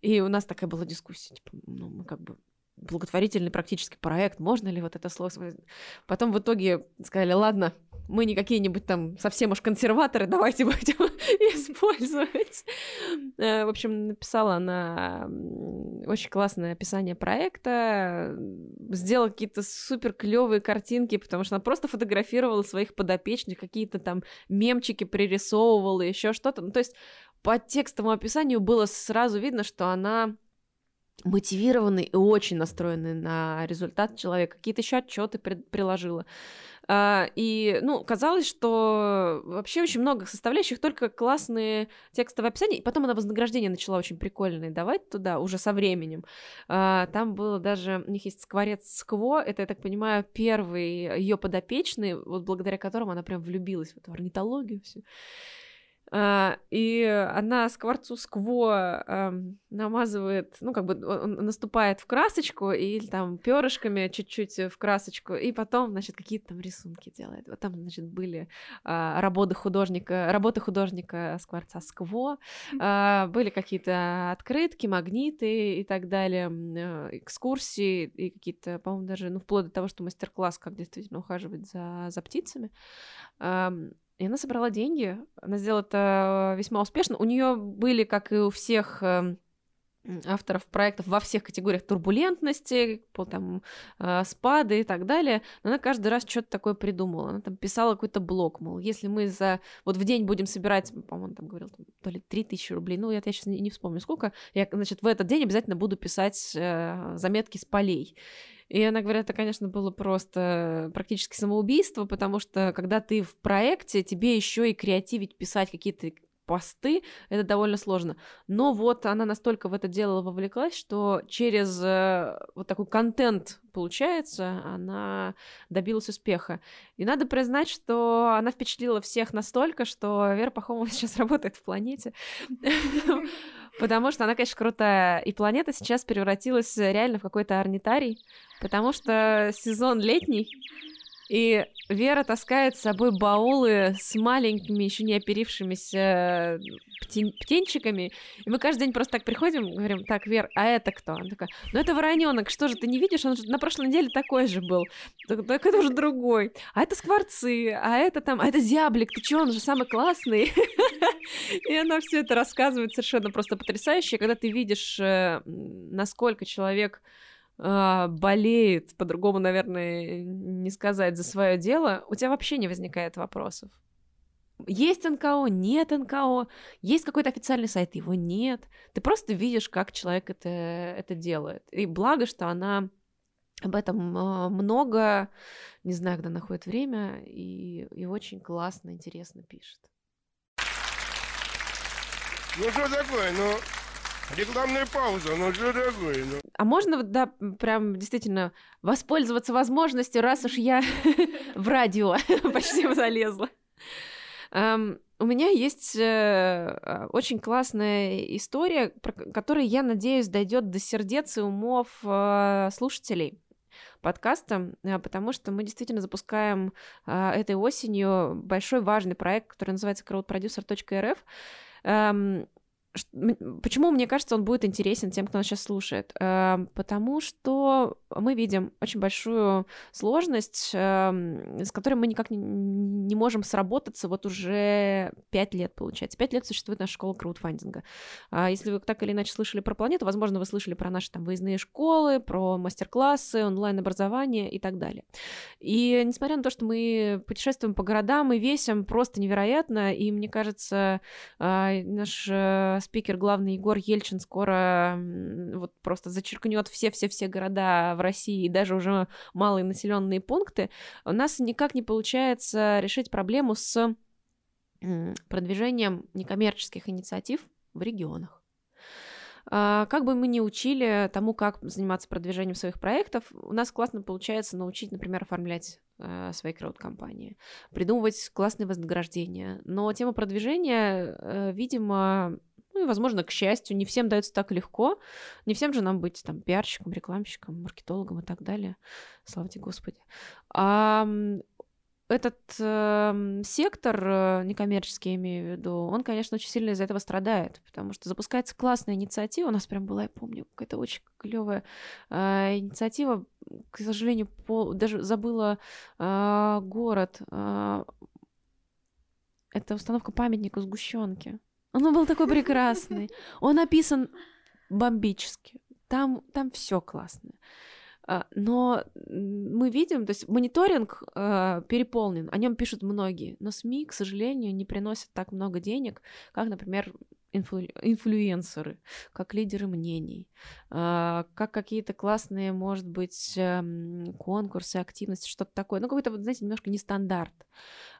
И у нас такая была дискуссия. Типа, ну, мы как бы благотворительный практически проект, можно ли вот это слово... Потом в итоге сказали, ладно, мы не какие-нибудь там совсем уж консерваторы, давайте будем использовать. Э, в общем, написала она очень классное описание проекта, сделала какие-то супер клевые картинки, потому что она просто фотографировала своих подопечных, какие-то там мемчики пририсовывала, еще что-то. Ну, то есть по текстовому описанию было сразу видно, что она мотивированный и очень настроенный на результат человек. Какие-то еще отчеты приложила. А, и, ну, казалось, что вообще очень много составляющих, только классные текстовые описания. И потом она вознаграждение начала очень прикольное давать туда, уже со временем. А, там было даже, у них есть скворец Скво, это, я так понимаю, первый ее подопечный, вот благодаря которому она прям влюбилась в эту орнитологию всю. А, и она скворцу скво э, намазывает, ну, как бы он наступает в красочку и там перышками чуть-чуть в красочку, и потом, значит, какие-то там рисунки делает. Вот там, значит, были э, работы художника, работы художника скворца скво, э, были какие-то открытки, магниты и так далее, экскурсии и какие-то, по-моему, даже, ну, вплоть до того, что мастер-класс, как действительно ухаживать за, за птицами. И она собрала деньги, она сделала это весьма успешно. У нее были, как и у всех эм, авторов проектов во всех категориях турбулентности, по там э, спады и так далее. Она каждый раз что-то такое придумала. Она там писала какой-то блок, мол, если мы за вот в день будем собирать, по-моему, там говорил, там, то ли 3000 рублей, ну, я, я сейчас не, не вспомню сколько, я, значит, в этот день обязательно буду писать э, заметки с полей. И она говорит, это, конечно, было просто практически самоубийство, потому что когда ты в проекте, тебе еще и креативить, писать какие-то посты, это довольно сложно. Но вот она настолько в это дело вовлеклась, что через э, вот такой контент, получается, она добилась успеха. И надо признать, что она впечатлила всех настолько, что Вера Пахомова сейчас работает в планете. Потому что она, конечно, крутая. И планета сейчас превратилась реально в какой-то орнитарий, потому что сезон летний, и Вера таскает с собой баулы с маленькими, еще не оперившимися птен- птенчиками. И мы каждый день просто так приходим, говорим, так, Вер, а это кто? Она такая, ну это вороненок, что же ты не видишь? Он же на прошлой неделе такой же был. Так, так это уже другой. А это скворцы, а это там, а это зяблик, ты че, он же самый классный. И она все это рассказывает совершенно просто потрясающе. Когда ты видишь, э, насколько человек э, болеет, по-другому, наверное, не сказать, за свое дело, у тебя вообще не возникает вопросов. Есть НКО, нет НКО, есть какой-то официальный сайт, его нет. Ты просто видишь, как человек это, это делает. И благо, что она об этом э, много, не знаю, когда находит время, и, и очень классно, интересно пишет. Ну что такое? Ну, рекламная пауза, ну что такое? Ну? А можно, да, прям действительно воспользоваться возможностью, раз уж я в радио почти залезла. Um, у меня есть э, очень классная история, про которая, я надеюсь, дойдет до сердец и умов э, слушателей подкаста, э, потому что мы действительно запускаем этой осенью большой важный проект, который называется crowdproducer.rf. Почему, мне кажется, он будет интересен тем, кто нас сейчас слушает? Эм, потому что мы видим очень большую сложность, эм, с которой мы никак не можем сработаться вот уже пять лет, получается. Пять лет существует наша школа краудфандинга. А если вы так или иначе слышали про планету, возможно, вы слышали про наши там выездные школы, про мастер-классы, онлайн-образование и так далее. И несмотря на то, что мы путешествуем по городам и весим просто невероятно, и мне кажется, а, наш э, спикер главный Егор Ельчин скоро вот просто зачеркнет все-все-все города в России и даже уже малые населенные пункты, у нас никак не получается решить проблему с продвижением некоммерческих инициатив в регионах. А, как бы мы ни учили тому, как заниматься продвижением своих проектов, у нас классно получается научить, например, оформлять э, свои крауд-компании, придумывать классные вознаграждения. Но тема продвижения, э, видимо, ну и, возможно, к счастью, не всем дается так легко. Не всем же нам быть там пиарщиком, рекламщиком, маркетологом и так далее. Слава тебе, Господи. А этот э, сектор некоммерческий, я имею в виду, он, конечно, очень сильно из-за этого страдает, потому что запускается классная инициатива. У нас прям была, я помню, какая-то очень клевая э, инициатива. К сожалению, по, даже забыла э, город. Э, это установка памятника сгущенки. Он был такой прекрасный. Он написан бомбически. Там, там все классно. А, но мы видим, то есть мониторинг э, переполнен, о нем пишут многие, но СМИ, к сожалению, не приносят так много денег, как, например, инфлю... инфлюенсеры, как лидеры мнений, э, как какие-то классные, может быть, э, конкурсы, активности, что-то такое. Ну, какой-то, вот, знаете, немножко нестандарт,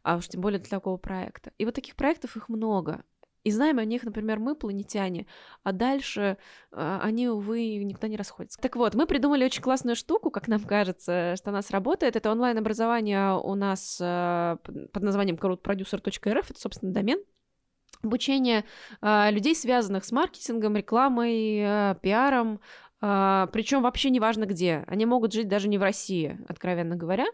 а уж тем более для такого проекта. И вот таких проектов их много. И знаем о них, например, мы, планетяне, а дальше э, они, увы, никто не расходится. Так вот, мы придумали очень классную штуку, как нам кажется, что она сработает. Это онлайн-образование у нас э, под названием crowdproducer.rf, это, собственно, домен, обучение э, людей, связанных с маркетингом, рекламой, э, пиаром, Uh, причем вообще неважно где. Они могут жить даже не в России, откровенно говоря.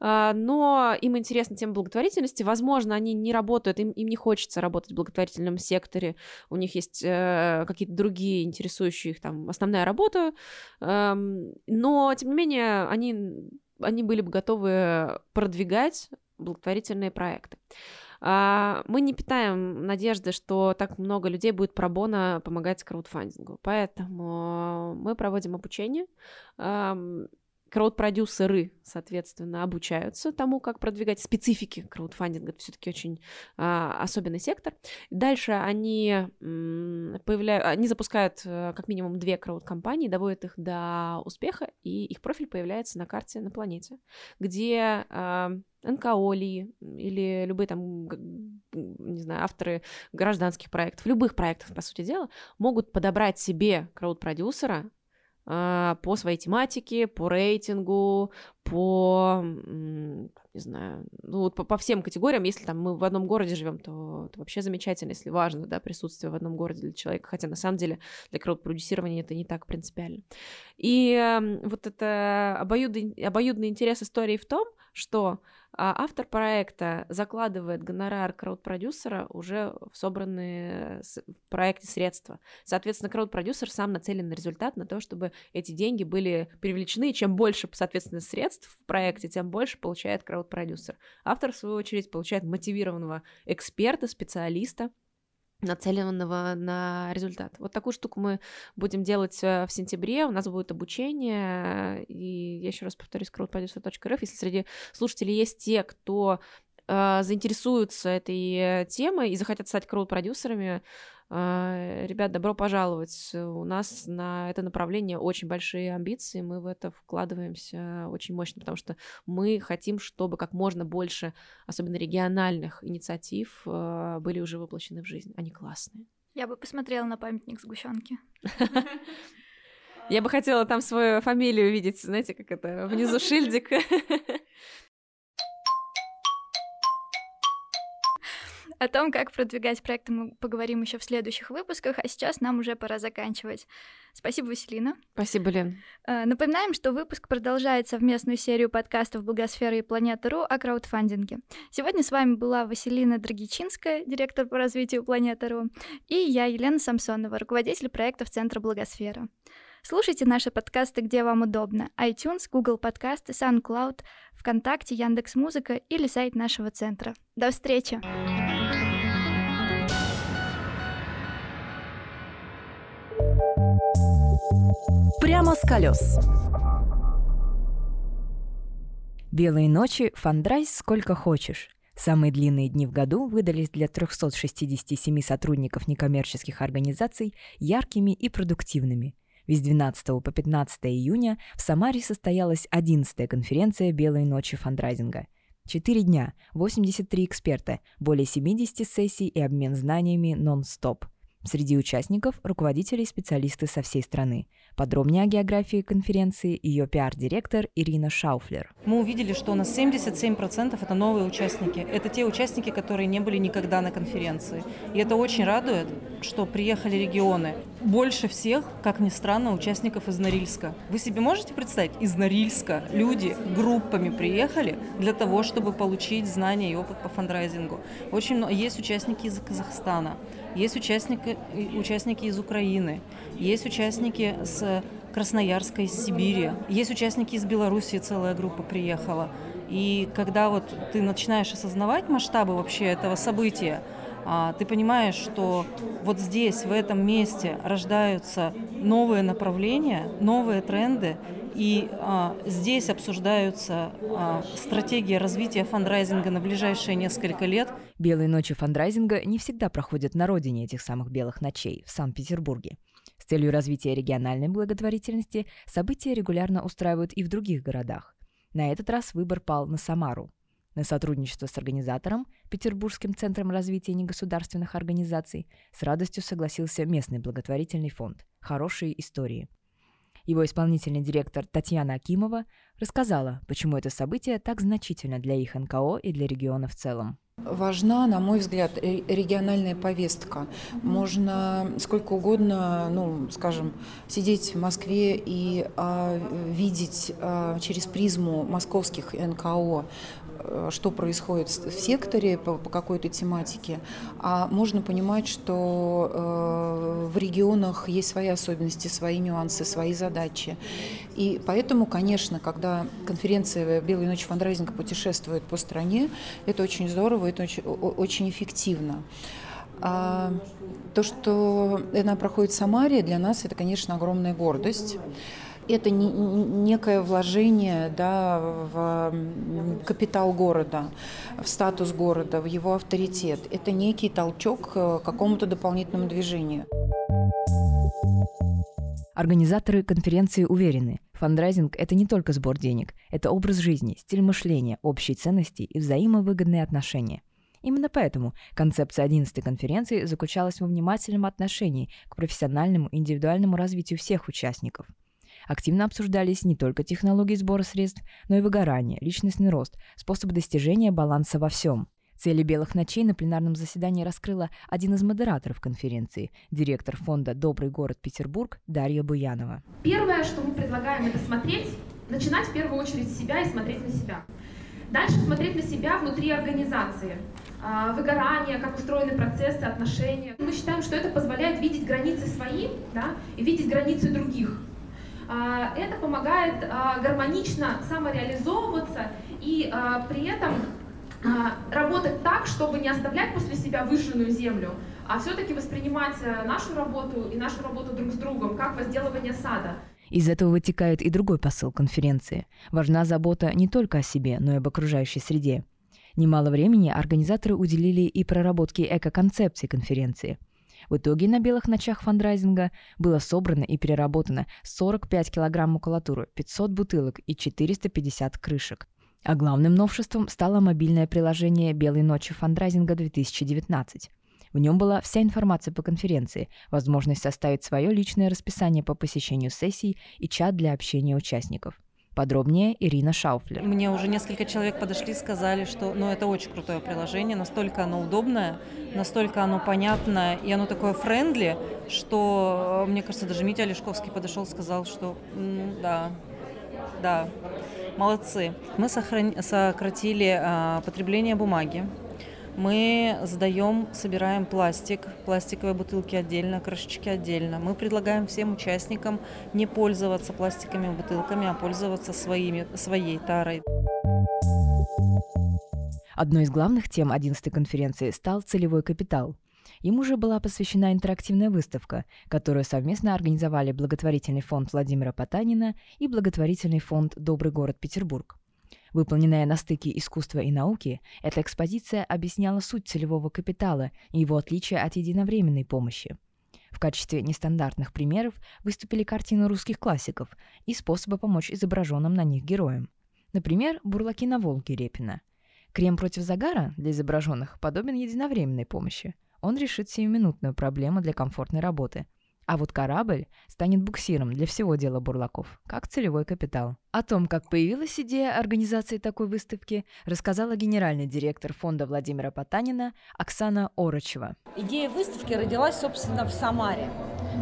Uh, но им интересна тема благотворительности. Возможно, они не работают, им, им не хочется работать в благотворительном секторе. У них есть uh, какие-то другие интересующие их там основная работа. Но, тем не менее, они, они были бы готовы продвигать благотворительные проекты. А, мы не питаем надежды, что так много людей будет пробона помогать краудфандингу, поэтому мы проводим обучение. Краудпродюсеры, соответственно, обучаются тому, как продвигать специфики краудфандинга. Это все-таки очень а, особенный сектор. Дальше они, появляют, они запускают а, как минимум две крауд-компании, доводят их до успеха, и их профиль появляется на карте на планете, где НКО ли, или любые там не знаю, авторы гражданских проектов, любых проектов, по сути дела, могут подобрать себе крауд-продюсера, а, по своей тематике, по рейтингу, по, не знаю, ну вот по, по всем категориям. Если там мы в одном городе живем, то это вообще замечательно, если важно, да, присутствие в одном городе для человека, хотя на самом деле для крауд-продюсирования это не так принципиально. И вот это обоюдный, обоюдный интерес истории в том, что а автор проекта закладывает гонорар крауд-продюсера уже в собранные в проекте средства. Соответственно, крауд-продюсер сам нацелен на результат, на то, чтобы эти деньги были привлечены. И чем больше, соответственно, средств в проекте, тем больше получает крауд-продюсер. Автор, в свою очередь, получает мотивированного эксперта, специалиста, нацеленного на результат. Вот такую штуку мы будем делать э, в сентябре. У нас будет обучение. И я еще раз повторюсь, crowdproducer.rf. Если среди слушателей есть те, кто э, заинтересуются этой темой и захотят стать крауд-продюсерами, а, ребят, добро пожаловать. У нас на это направление очень большие амбиции, мы в это вкладываемся очень мощно, потому что мы хотим, чтобы как можно больше, особенно региональных инициатив, а, были уже воплощены в жизнь. Они классные. Я бы посмотрела на памятник сгущенки. Я бы хотела там свою фамилию видеть, знаете, как это, внизу шильдик. О том, как продвигать проекты, мы поговорим еще в следующих выпусках, а сейчас нам уже пора заканчивать. Спасибо, Василина. Спасибо, Лен. Э, напоминаем, что выпуск продолжает совместную серию подкастов «Благосфера» и «Планета.ру» о краудфандинге. Сегодня с вами была Василина Драгичинская, директор по развитию «Планета.ру», и я, Елена Самсонова, руководитель проектов Центра «Благосфера». Слушайте наши подкасты, где вам удобно. iTunes, Google подкасты, SoundCloud, ВКонтакте, Яндекс.Музыка или сайт нашего центра. До встречи! Прямо с колес. Белые ночи, фандрайз сколько хочешь. Самые длинные дни в году выдались для 367 сотрудников некоммерческих организаций яркими и продуктивными. Ведь с 12 по 15 июня в Самаре состоялась 11-я конференция «Белые ночи фандрайзинга». Четыре дня, 83 эксперта, более 70 сессий и обмен знаниями нон-стоп – Среди участников – руководители и специалисты со всей страны. Подробнее о географии конференции ее пиар-директор Ирина Шауфлер. Мы увидели, что у нас 77% это новые участники. Это те участники, которые не были никогда на конференции. И это очень радует, что приехали регионы. Больше всех, как ни странно, участников из Норильска. Вы себе можете представить, из Норильска люди группами приехали для того, чтобы получить знания и опыт по фандрайзингу. Очень много, есть участники из Казахстана. Есть участники, участники из Украины, есть участники с Красноярска, из Сибири, есть участники из Белоруссии, целая группа приехала. И когда вот ты начинаешь осознавать масштабы вообще этого события, а, ты понимаешь, что вот здесь, в этом месте рождаются новые направления, новые тренды, и а, здесь обсуждаются а, стратегии развития фандрайзинга на ближайшие несколько лет. Белые ночи фандрайзинга не всегда проходят на родине этих самых белых ночей, в Санкт-Петербурге. С целью развития региональной благотворительности события регулярно устраивают и в других городах. На этот раз выбор пал на Самару. На сотрудничество с организатором, Петербургским центром развития негосударственных организаций, с радостью согласился местный благотворительный фонд «Хорошие истории». Его исполнительный директор Татьяна Акимова рассказала, почему это событие так значительно для их НКО и для региона в целом. Важна, на мой взгляд, региональная повестка. Можно сколько угодно, ну, скажем, сидеть в Москве и а, видеть а, через призму московских НКО что происходит в секторе по, по какой-то тематике, а можно понимать, что э, в регионах есть свои особенности, свои нюансы, свои задачи. И поэтому, конечно, когда конференция «Белые ночи фандрайзинга» путешествует по стране, это очень здорово, это очень, очень эффективно. А то, что она проходит в Самаре, для нас это, конечно, огромная гордость это не, некое вложение да, в капитал города, в статус города, в его авторитет. Это некий толчок к какому-то дополнительному движению. Организаторы конференции уверены, фандрайзинг – это не только сбор денег, это образ жизни, стиль мышления, общие ценности и взаимовыгодные отношения. Именно поэтому концепция 11-й конференции заключалась во внимательном отношении к профессиональному и индивидуальному развитию всех участников. Активно обсуждались не только технологии сбора средств, но и выгорание, личностный рост, способы достижения баланса во всем. Цели «Белых ночей» на пленарном заседании раскрыла один из модераторов конференции, директор фонда «Добрый город Петербург» Дарья Буянова. Первое, что мы предлагаем, это смотреть, начинать в первую очередь с себя и смотреть на себя. Дальше смотреть на себя внутри организации. А, выгорание, как устроены процессы, отношения. Мы считаем, что это позволяет видеть границы свои да, и видеть границы других. А, это помогает а, гармонично самореализовываться и при этом работать так, чтобы не оставлять после себя выжженную землю, а все-таки воспринимать э, нашу работу и нашу работу друг с другом как возделывание сада. Из этого вытекает и другой посыл конференции. Важна забота не только о себе, но и об окружающей среде. Немало времени организаторы уделили и проработке эко-концепции конференции. В итоге на белых ночах фандрайзинга было собрано и переработано 45 килограмм макулатуры, 500 бутылок и 450 крышек. А главным новшеством стало мобильное приложение «Белые ночи фандрайзинга-2019». В нем была вся информация по конференции, возможность составить свое личное расписание по посещению сессий и чат для общения участников. Подробнее Ирина Шауфлер. Мне уже несколько человек подошли и сказали, что ну, это очень крутое приложение, настолько оно удобное, настолько оно понятное, и оно такое френдли, что, мне кажется, даже Митя Олешковский подошел и сказал, что да, да, молодцы. Мы сократили а, потребление бумаги, мы сдаем, собираем пластик, пластиковые бутылки отдельно, крышечки отдельно. Мы предлагаем всем участникам не пользоваться пластиковыми бутылками, а пользоваться своими, своей тарой. Одной из главных тем 11-й конференции стал целевой капитал. Ему же была посвящена интерактивная выставка, которую совместно организовали благотворительный фонд Владимира Потанина и благотворительный фонд «Добрый город Петербург». Выполненная на стыке искусства и науки, эта экспозиция объясняла суть целевого капитала и его отличие от единовременной помощи. В качестве нестандартных примеров выступили картины русских классиков и способы помочь изображенным на них героям. Например, «Бурлаки на Волге» Репина. Крем против загара для изображенных подобен единовременной помощи. Он решит сиюминутную проблему для комфортной работы – а вот корабль станет буксиром для всего дела бурлаков, как целевой капитал. О том, как появилась идея организации такой выставки, рассказала генеральный директор фонда Владимира Потанина Оксана Орочева. Идея выставки родилась, собственно, в Самаре.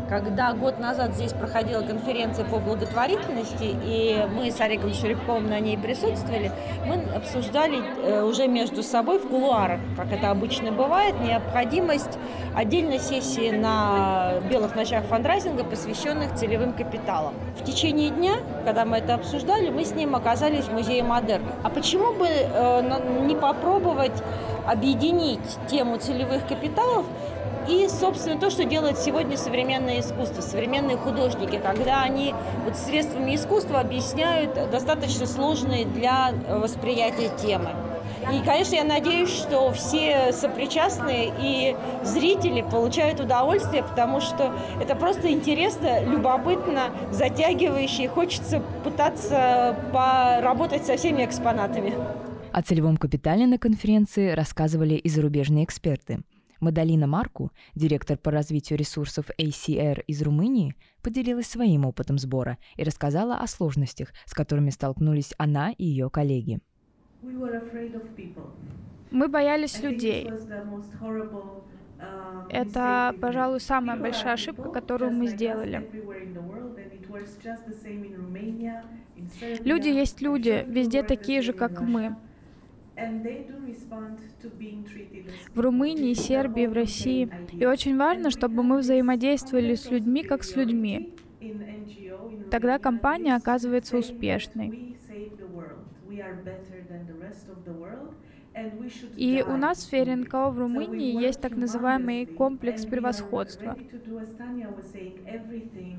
Когда год назад здесь проходила конференция по благотворительности, и мы с Олегом Черепковым на ней присутствовали, мы обсуждали э, уже между собой в кулуарах, как это обычно бывает, необходимость отдельной сессии на белых ночах фандрайзинга, посвященных целевым капиталам. В течение дня, когда мы это обсуждали, мы с ним оказались в музее модерн. А почему бы э, не попробовать объединить тему целевых капиталов и, собственно, то, что делает сегодня современное искусство, современные художники, когда они вот средствами искусства объясняют достаточно сложные для восприятия темы. И, конечно, я надеюсь, что все сопричастные и зрители получают удовольствие, потому что это просто интересно, любопытно, затягивающе. Хочется пытаться поработать со всеми экспонатами. О целевом капитале на конференции рассказывали и зарубежные эксперты. Мадалина Марку, директор по развитию ресурсов ACR из Румынии, поделилась своим опытом сбора и рассказала о сложностях, с которыми столкнулись она и ее коллеги. Мы боялись людей. Это, пожалуй, самая большая ошибка, которую мы сделали. Люди есть люди, везде такие же, как мы. В Румынии, Сербии, в России. И очень важно, чтобы мы взаимодействовали с людьми, как с людьми. Тогда компания оказывается успешной. И у нас в сфере НКО в Румынии есть так называемый комплекс превосходства.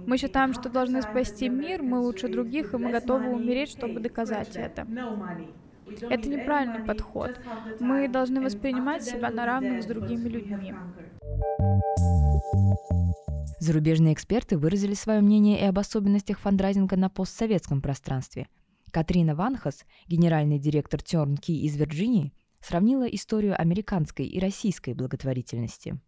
Мы считаем, что должны спасти мир, мы лучше других, и мы готовы умереть, чтобы доказать это. Это неправильный подход. Мы должны воспринимать себя на равных с другими людьми. Зарубежные эксперты выразили свое мнение и об особенностях фандрайзинга на постсоветском пространстве. Катрина Ванхас, генеральный директор Turnkey из Вирджинии, сравнила историю американской и российской благотворительности.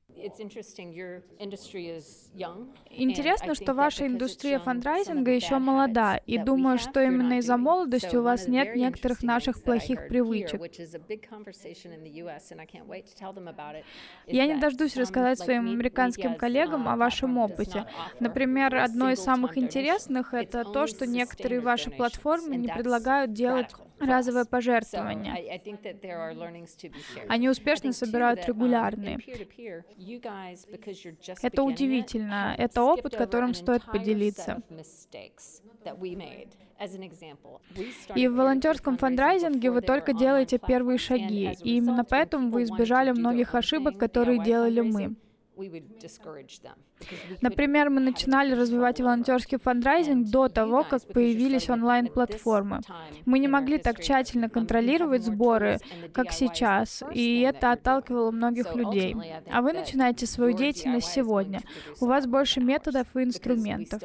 Интересно, что ваша индустрия фандрайзинга еще молода, и думаю, что именно из-за молодости у вас нет некоторых наших плохих привычек. Я не дождусь рассказать своим американским коллегам о вашем опыте. Например, одно из самых интересных — это то, что некоторые ваши платформы не предлагают делать разовое пожертвование. Они успешно собирают регулярные. Это удивительно. Это опыт, которым стоит поделиться. И в волонтерском фандрайзинге вы только делаете первые шаги, и именно поэтому вы избежали многих ошибок, которые делали мы. Например, мы начинали развивать волонтерский фандрайзинг до того, как появились онлайн-платформы. Мы не могли так тщательно контролировать сборы, как сейчас, и это отталкивало многих людей. А вы начинаете свою деятельность сегодня. У вас больше методов и инструментов.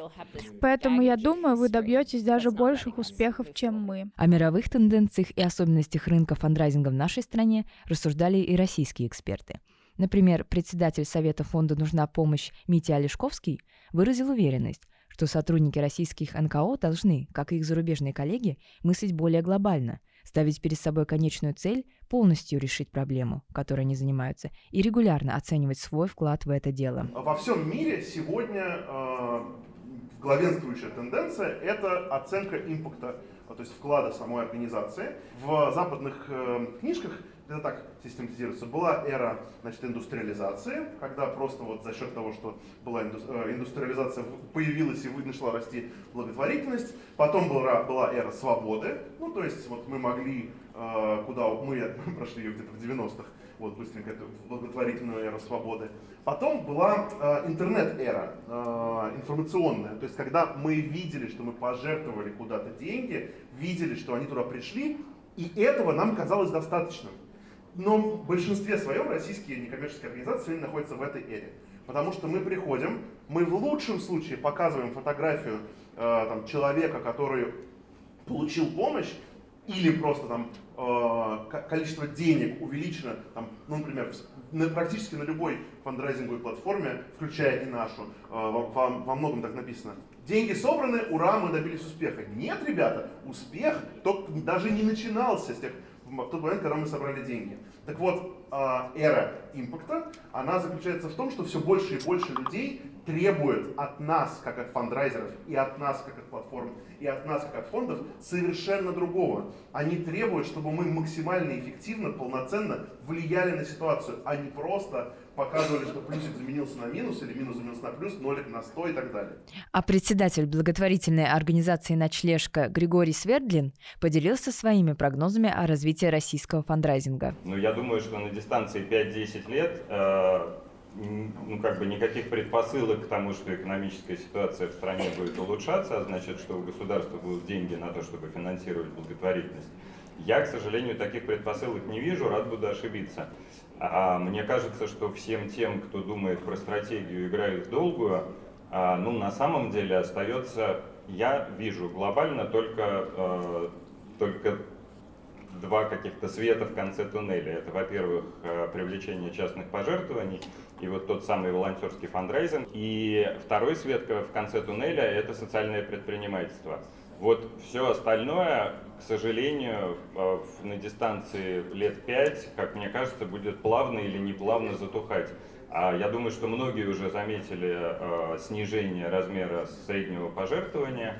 Поэтому я думаю, вы добьетесь даже больших успехов, чем мы. О мировых тенденциях и особенностях рынка фандрайзинга в нашей стране рассуждали и российские эксперты. Например, председатель Совета фонда «Нужна помощь» Митя Олешковский выразил уверенность, что сотрудники российских НКО должны, как и их зарубежные коллеги, мыслить более глобально, ставить перед собой конечную цель полностью решить проблему, которой они занимаются, и регулярно оценивать свой вклад в это дело. Во всем мире сегодня э, главенствующая тенденция – это оценка импакта, то есть вклада самой организации. В западных э, книжках это так систематизируется. Была эра значит, индустриализации, когда просто вот за счет того, что была э, индустриализация, появилась и начала расти благотворительность. Потом была, была эра свободы, ну то есть вот мы могли, э, куда мы прошли ее где-то в 90-х, вот быстренько эту благотворительную эру свободы. Потом была э, интернет-эра, информационная, то есть когда мы видели, что мы пожертвовали куда-то деньги, видели, что они туда пришли, и этого нам казалось достаточным. Но в большинстве своем российские некоммерческие организации сегодня находятся в этой эре. Потому что мы приходим, мы в лучшем случае показываем фотографию э, там, человека, который получил помощь, или просто там э, количество денег увеличено, там, ну, например, на, практически на любой фандрайзинговой платформе, включая и нашу, э, во, во многом так написано. Деньги собраны, ура, мы добились успеха. Нет, ребята, успех только даже не начинался с тех в тот момент, когда мы собрали деньги. Так вот, а, эра импакта, она заключается в том, что все больше и больше людей требуют от нас, как от фандрайзеров, и от нас, как от платформ, и от нас, как от фондов, совершенно другого. Они требуют, чтобы мы максимально эффективно, полноценно влияли на ситуацию, а не просто показывали, что плюсик заменился на минус или минус заменился на плюс, нолик на 100 и так далее. А председатель благотворительной организации «Ночлежка» Григорий Свердлин поделился своими прогнозами о развитии российского фандрайзинга. Ну, я думаю, что на дистанции 5-10 лет э, ну, как бы никаких предпосылок к тому, что экономическая ситуация в стране будет улучшаться, а значит, что у государства будут деньги на то, чтобы финансировать благотворительность. Я, к сожалению, таких предпосылок не вижу, рад буду ошибиться. А мне кажется, что всем тем, кто думает про стратегию, играет в долгую, а, ну, на самом деле остается, я вижу глобально только, э, только два каких-то света в конце туннеля. Это, во-первых, э, привлечение частных пожертвований и вот тот самый волонтерский фандрайзинг. И второй свет в конце туннеля – это социальное предпринимательство. Вот все остальное, к сожалению, э, на дистанции лет пять, как мне кажется, будет плавно или неплавно затухать. А я думаю, что многие уже заметили э, снижение размера среднего пожертвования.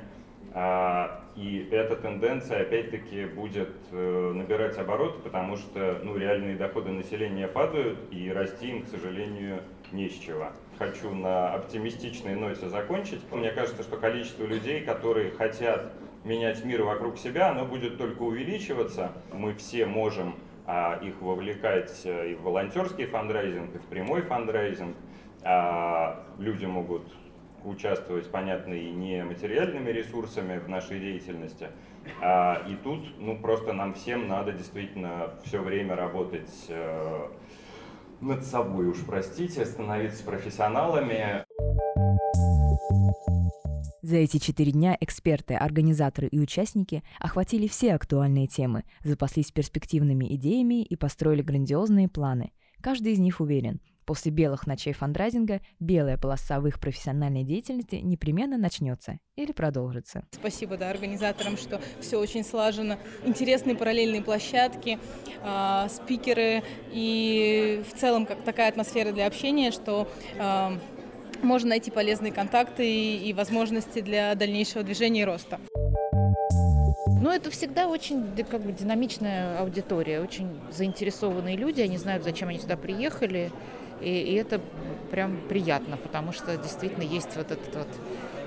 А, и эта тенденция опять-таки будет э, набирать обороты, потому что ну, реальные доходы населения падают, и расти им, к сожалению, не с чего. Хочу на оптимистичной ноте закончить. Мне кажется, что количество людей, которые хотят менять мир вокруг себя, оно будет только увеличиваться. Мы все можем а, их вовлекать э, и в волонтерский фандрайзинг, и в прямой фандрайзинг. А, люди могут участвовать, понятно, и не материальными ресурсами в нашей деятельности. А, и тут, ну, просто нам всем надо действительно все время работать э, над собой, уж простите, становиться профессионалами. За эти четыре дня эксперты, организаторы и участники охватили все актуальные темы, запаслись перспективными идеями и построили грандиозные планы. Каждый из них уверен, после белых ночей фандрайзинга белая полоса в их профессиональной деятельности непременно начнется или продолжится. Спасибо да, организаторам, что все очень слажено. Интересные параллельные площадки, э, спикеры и в целом как такая атмосфера для общения, что э, можно найти полезные контакты и, и возможности для дальнейшего движения и роста. Ну, это всегда очень как бы, динамичная аудитория, очень заинтересованные люди, они знают, зачем они сюда приехали, и, и это прям приятно, потому что действительно есть вот этот вот,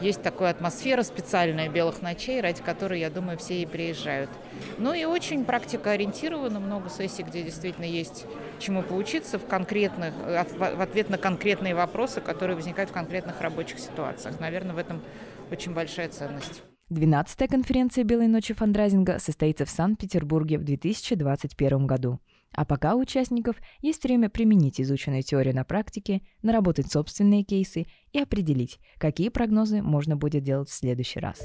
есть такая атмосфера специальная белых ночей, ради которой, я думаю, все и приезжают. Ну и очень практика ориентирована, много сессий, где действительно есть чему поучиться в конкретных, в ответ на конкретные вопросы, которые возникают в конкретных рабочих ситуациях. Наверное, в этом очень большая ценность. 12-я конференция «Белой ночи фандрайзинга» состоится в Санкт-Петербурге в 2021 году. А пока у участников есть время применить изученную теорию на практике, наработать собственные кейсы и определить, какие прогнозы можно будет делать в следующий раз.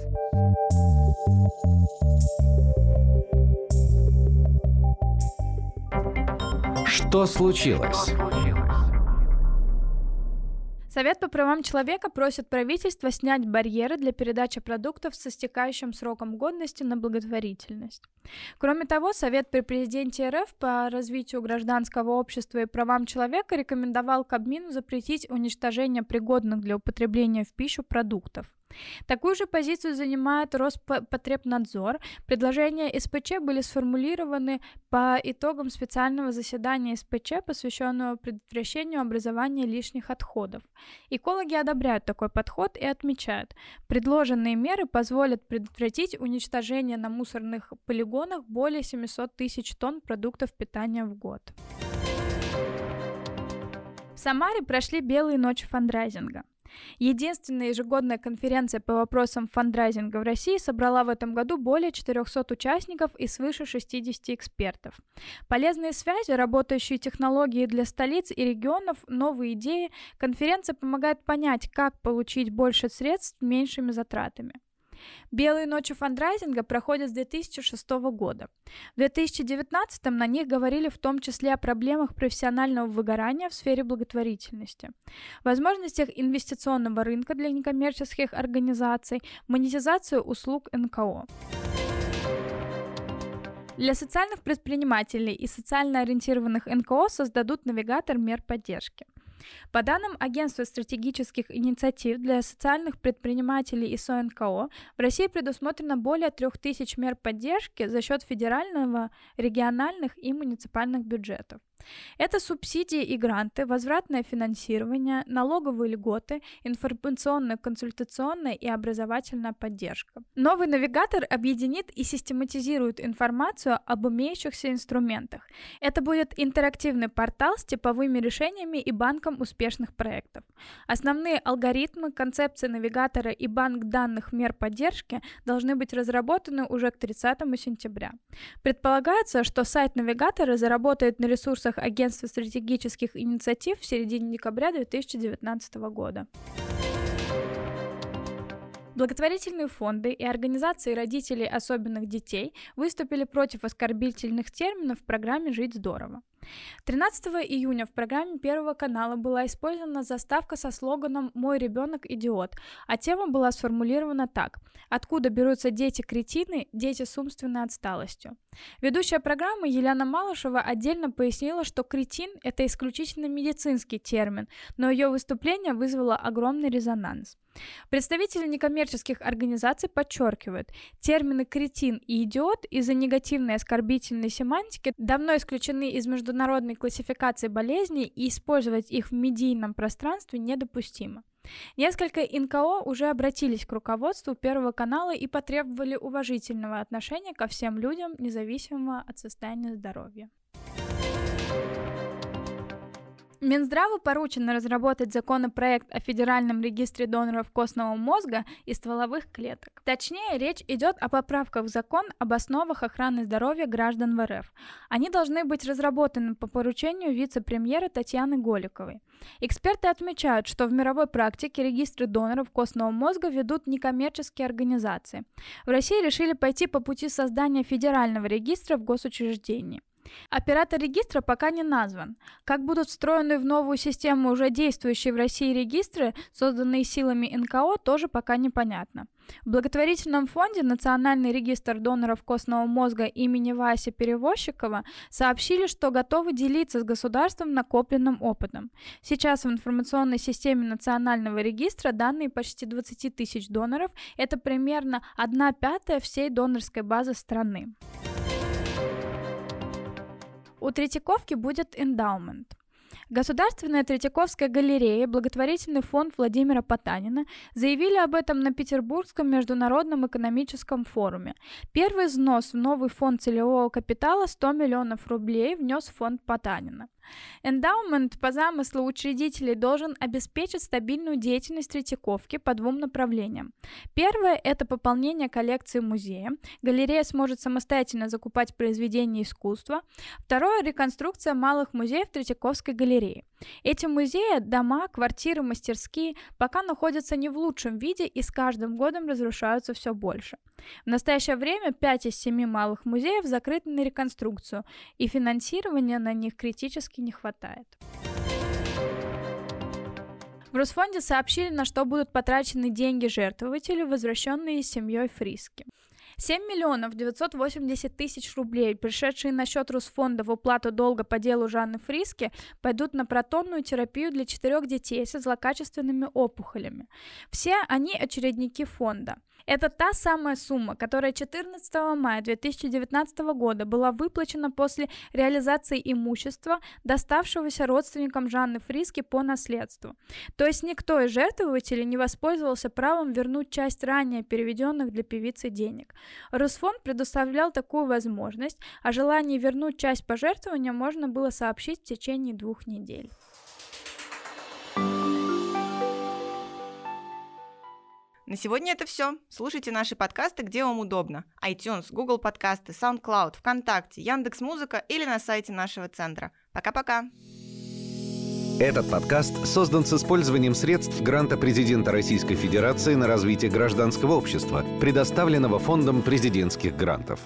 Что случилось? Совет по правам человека просит правительство снять барьеры для передачи продуктов со стекающим сроком годности на благотворительность. Кроме того, Совет при президенте РФ по развитию гражданского общества и правам человека рекомендовал Кабмину запретить уничтожение пригодных для употребления в пищу продуктов. Такую же позицию занимает Роспотребнадзор. Предложения СПЧ были сформулированы по итогам специального заседания СПЧ, посвященного предотвращению образования лишних отходов. Экологи одобряют такой подход и отмечают, предложенные меры позволят предотвратить уничтожение на мусорных полигонах более 700 тысяч тонн продуктов питания в год. В Самаре прошли белые ночи фандрайзинга. Единственная ежегодная конференция по вопросам фандрайзинга в России собрала в этом году более 400 участников и свыше 60 экспертов. Полезные связи, работающие технологии для столиц и регионов, новые идеи. Конференция помогает понять, как получить больше средств меньшими затратами. Белые ночи фандрайзинга проходят с 2006 года. В 2019 на них говорили в том числе о проблемах профессионального выгорания в сфере благотворительности, возможностях инвестиционного рынка для некоммерческих организаций, монетизацию услуг НКО. Для социальных предпринимателей и социально ориентированных НКО создадут навигатор мер поддержки – по данным Агентства стратегических инициатив для социальных предпринимателей и СОНКО, в России предусмотрено более 3000 мер поддержки за счет федерального, региональных и муниципальных бюджетов. Это субсидии и гранты, возвратное финансирование, налоговые льготы, информационная, консультационная и образовательная поддержка. Новый навигатор объединит и систематизирует информацию об имеющихся инструментах. Это будет интерактивный портал с типовыми решениями и банком успешных проектов. Основные алгоритмы, концепции навигатора и банк данных мер поддержки должны быть разработаны уже к 30 сентября. Предполагается, что сайт навигатора заработает на ресурсах ресурсах Агентства стратегических инициатив в середине декабря 2019 года. Благотворительные фонды и организации родителей особенных детей выступили против оскорбительных терминов в программе «Жить здорово». 13 июня в программе Первого канала была использована заставка со слоганом «Мой ребенок идиот», а тема была сформулирована так «Откуда берутся дети-кретины, дети с умственной отсталостью?». Ведущая программы Елена Малышева отдельно пояснила, что кретин – это исключительно медицинский термин, но ее выступление вызвало огромный резонанс. Представители некоммерческих организаций подчеркивают, термины «кретин» и «идиот» из-за негативной оскорбительной семантики давно исключены из международной классификации болезней и использовать их в медийном пространстве недопустимо. Несколько НКО уже обратились к руководству Первого канала и потребовали уважительного отношения ко всем людям, независимо от состояния здоровья. Минздраву поручено разработать законопроект о Федеральном регистре доноров костного мозга и стволовых клеток. Точнее, речь идет о поправках в закон об основах охраны здоровья граждан в РФ. Они должны быть разработаны по поручению вице-премьера Татьяны Голиковой. Эксперты отмечают, что в мировой практике регистры доноров костного мозга ведут некоммерческие организации. В России решили пойти по пути создания федерального регистра в госучреждении. Оператор регистра пока не назван. Как будут встроены в новую систему уже действующие в России регистры, созданные силами НКО, тоже пока непонятно. В благотворительном фонде Национальный регистр доноров костного мозга имени Васи Перевозчикова сообщили, что готовы делиться с государством накопленным опытом. Сейчас в информационной системе Национального регистра данные почти 20 тысяч доноров. Это примерно 1 пятая всей донорской базы страны. У Третьяковки будет эндаумент. Государственная Третьяковская галерея и благотворительный фонд Владимира Потанина заявили об этом на Петербургском международном экономическом форуме. Первый взнос в новый фонд целевого капитала 100 миллионов рублей внес фонд Потанина. Эндаумент по замыслу учредителей должен обеспечить стабильную деятельность Третьяковки по двум направлениям. Первое – это пополнение коллекции музея. Галерея сможет самостоятельно закупать произведения искусства. Второе – реконструкция малых музеев Третьяковской галереи. Эти музеи, дома, квартиры, мастерские пока находятся не в лучшем виде и с каждым годом разрушаются все больше. В настоящее время 5 из 7 малых музеев закрыты на реконструкцию, и финансирования на них критически не хватает. В Росфонде сообщили, на что будут потрачены деньги жертвователей, возвращенные семьей Фриски. 7 миллионов 980 тысяч рублей, пришедшие на счет Русфонда в уплату долга по делу Жанны Фриски, пойдут на протонную терапию для четырех детей со злокачественными опухолями. Все они очередники фонда. Это та самая сумма, которая 14 мая 2019 года была выплачена после реализации имущества, доставшегося родственникам Жанны Фриски по наследству. То есть никто из жертвователей не воспользовался правом вернуть часть ранее переведенных для певицы денег. Росфонд предоставлял такую возможность, а желание вернуть часть пожертвования можно было сообщить в течение двух недель. На сегодня это все. Слушайте наши подкасты, где вам удобно. iTunes, Google подкасты, SoundCloud, ВКонтакте, Яндекс Музыка или на сайте нашего центра. Пока-пока. Этот подкаст создан с использованием средств гранта президента Российской Федерации на развитие гражданского общества, предоставленного Фондом президентских грантов.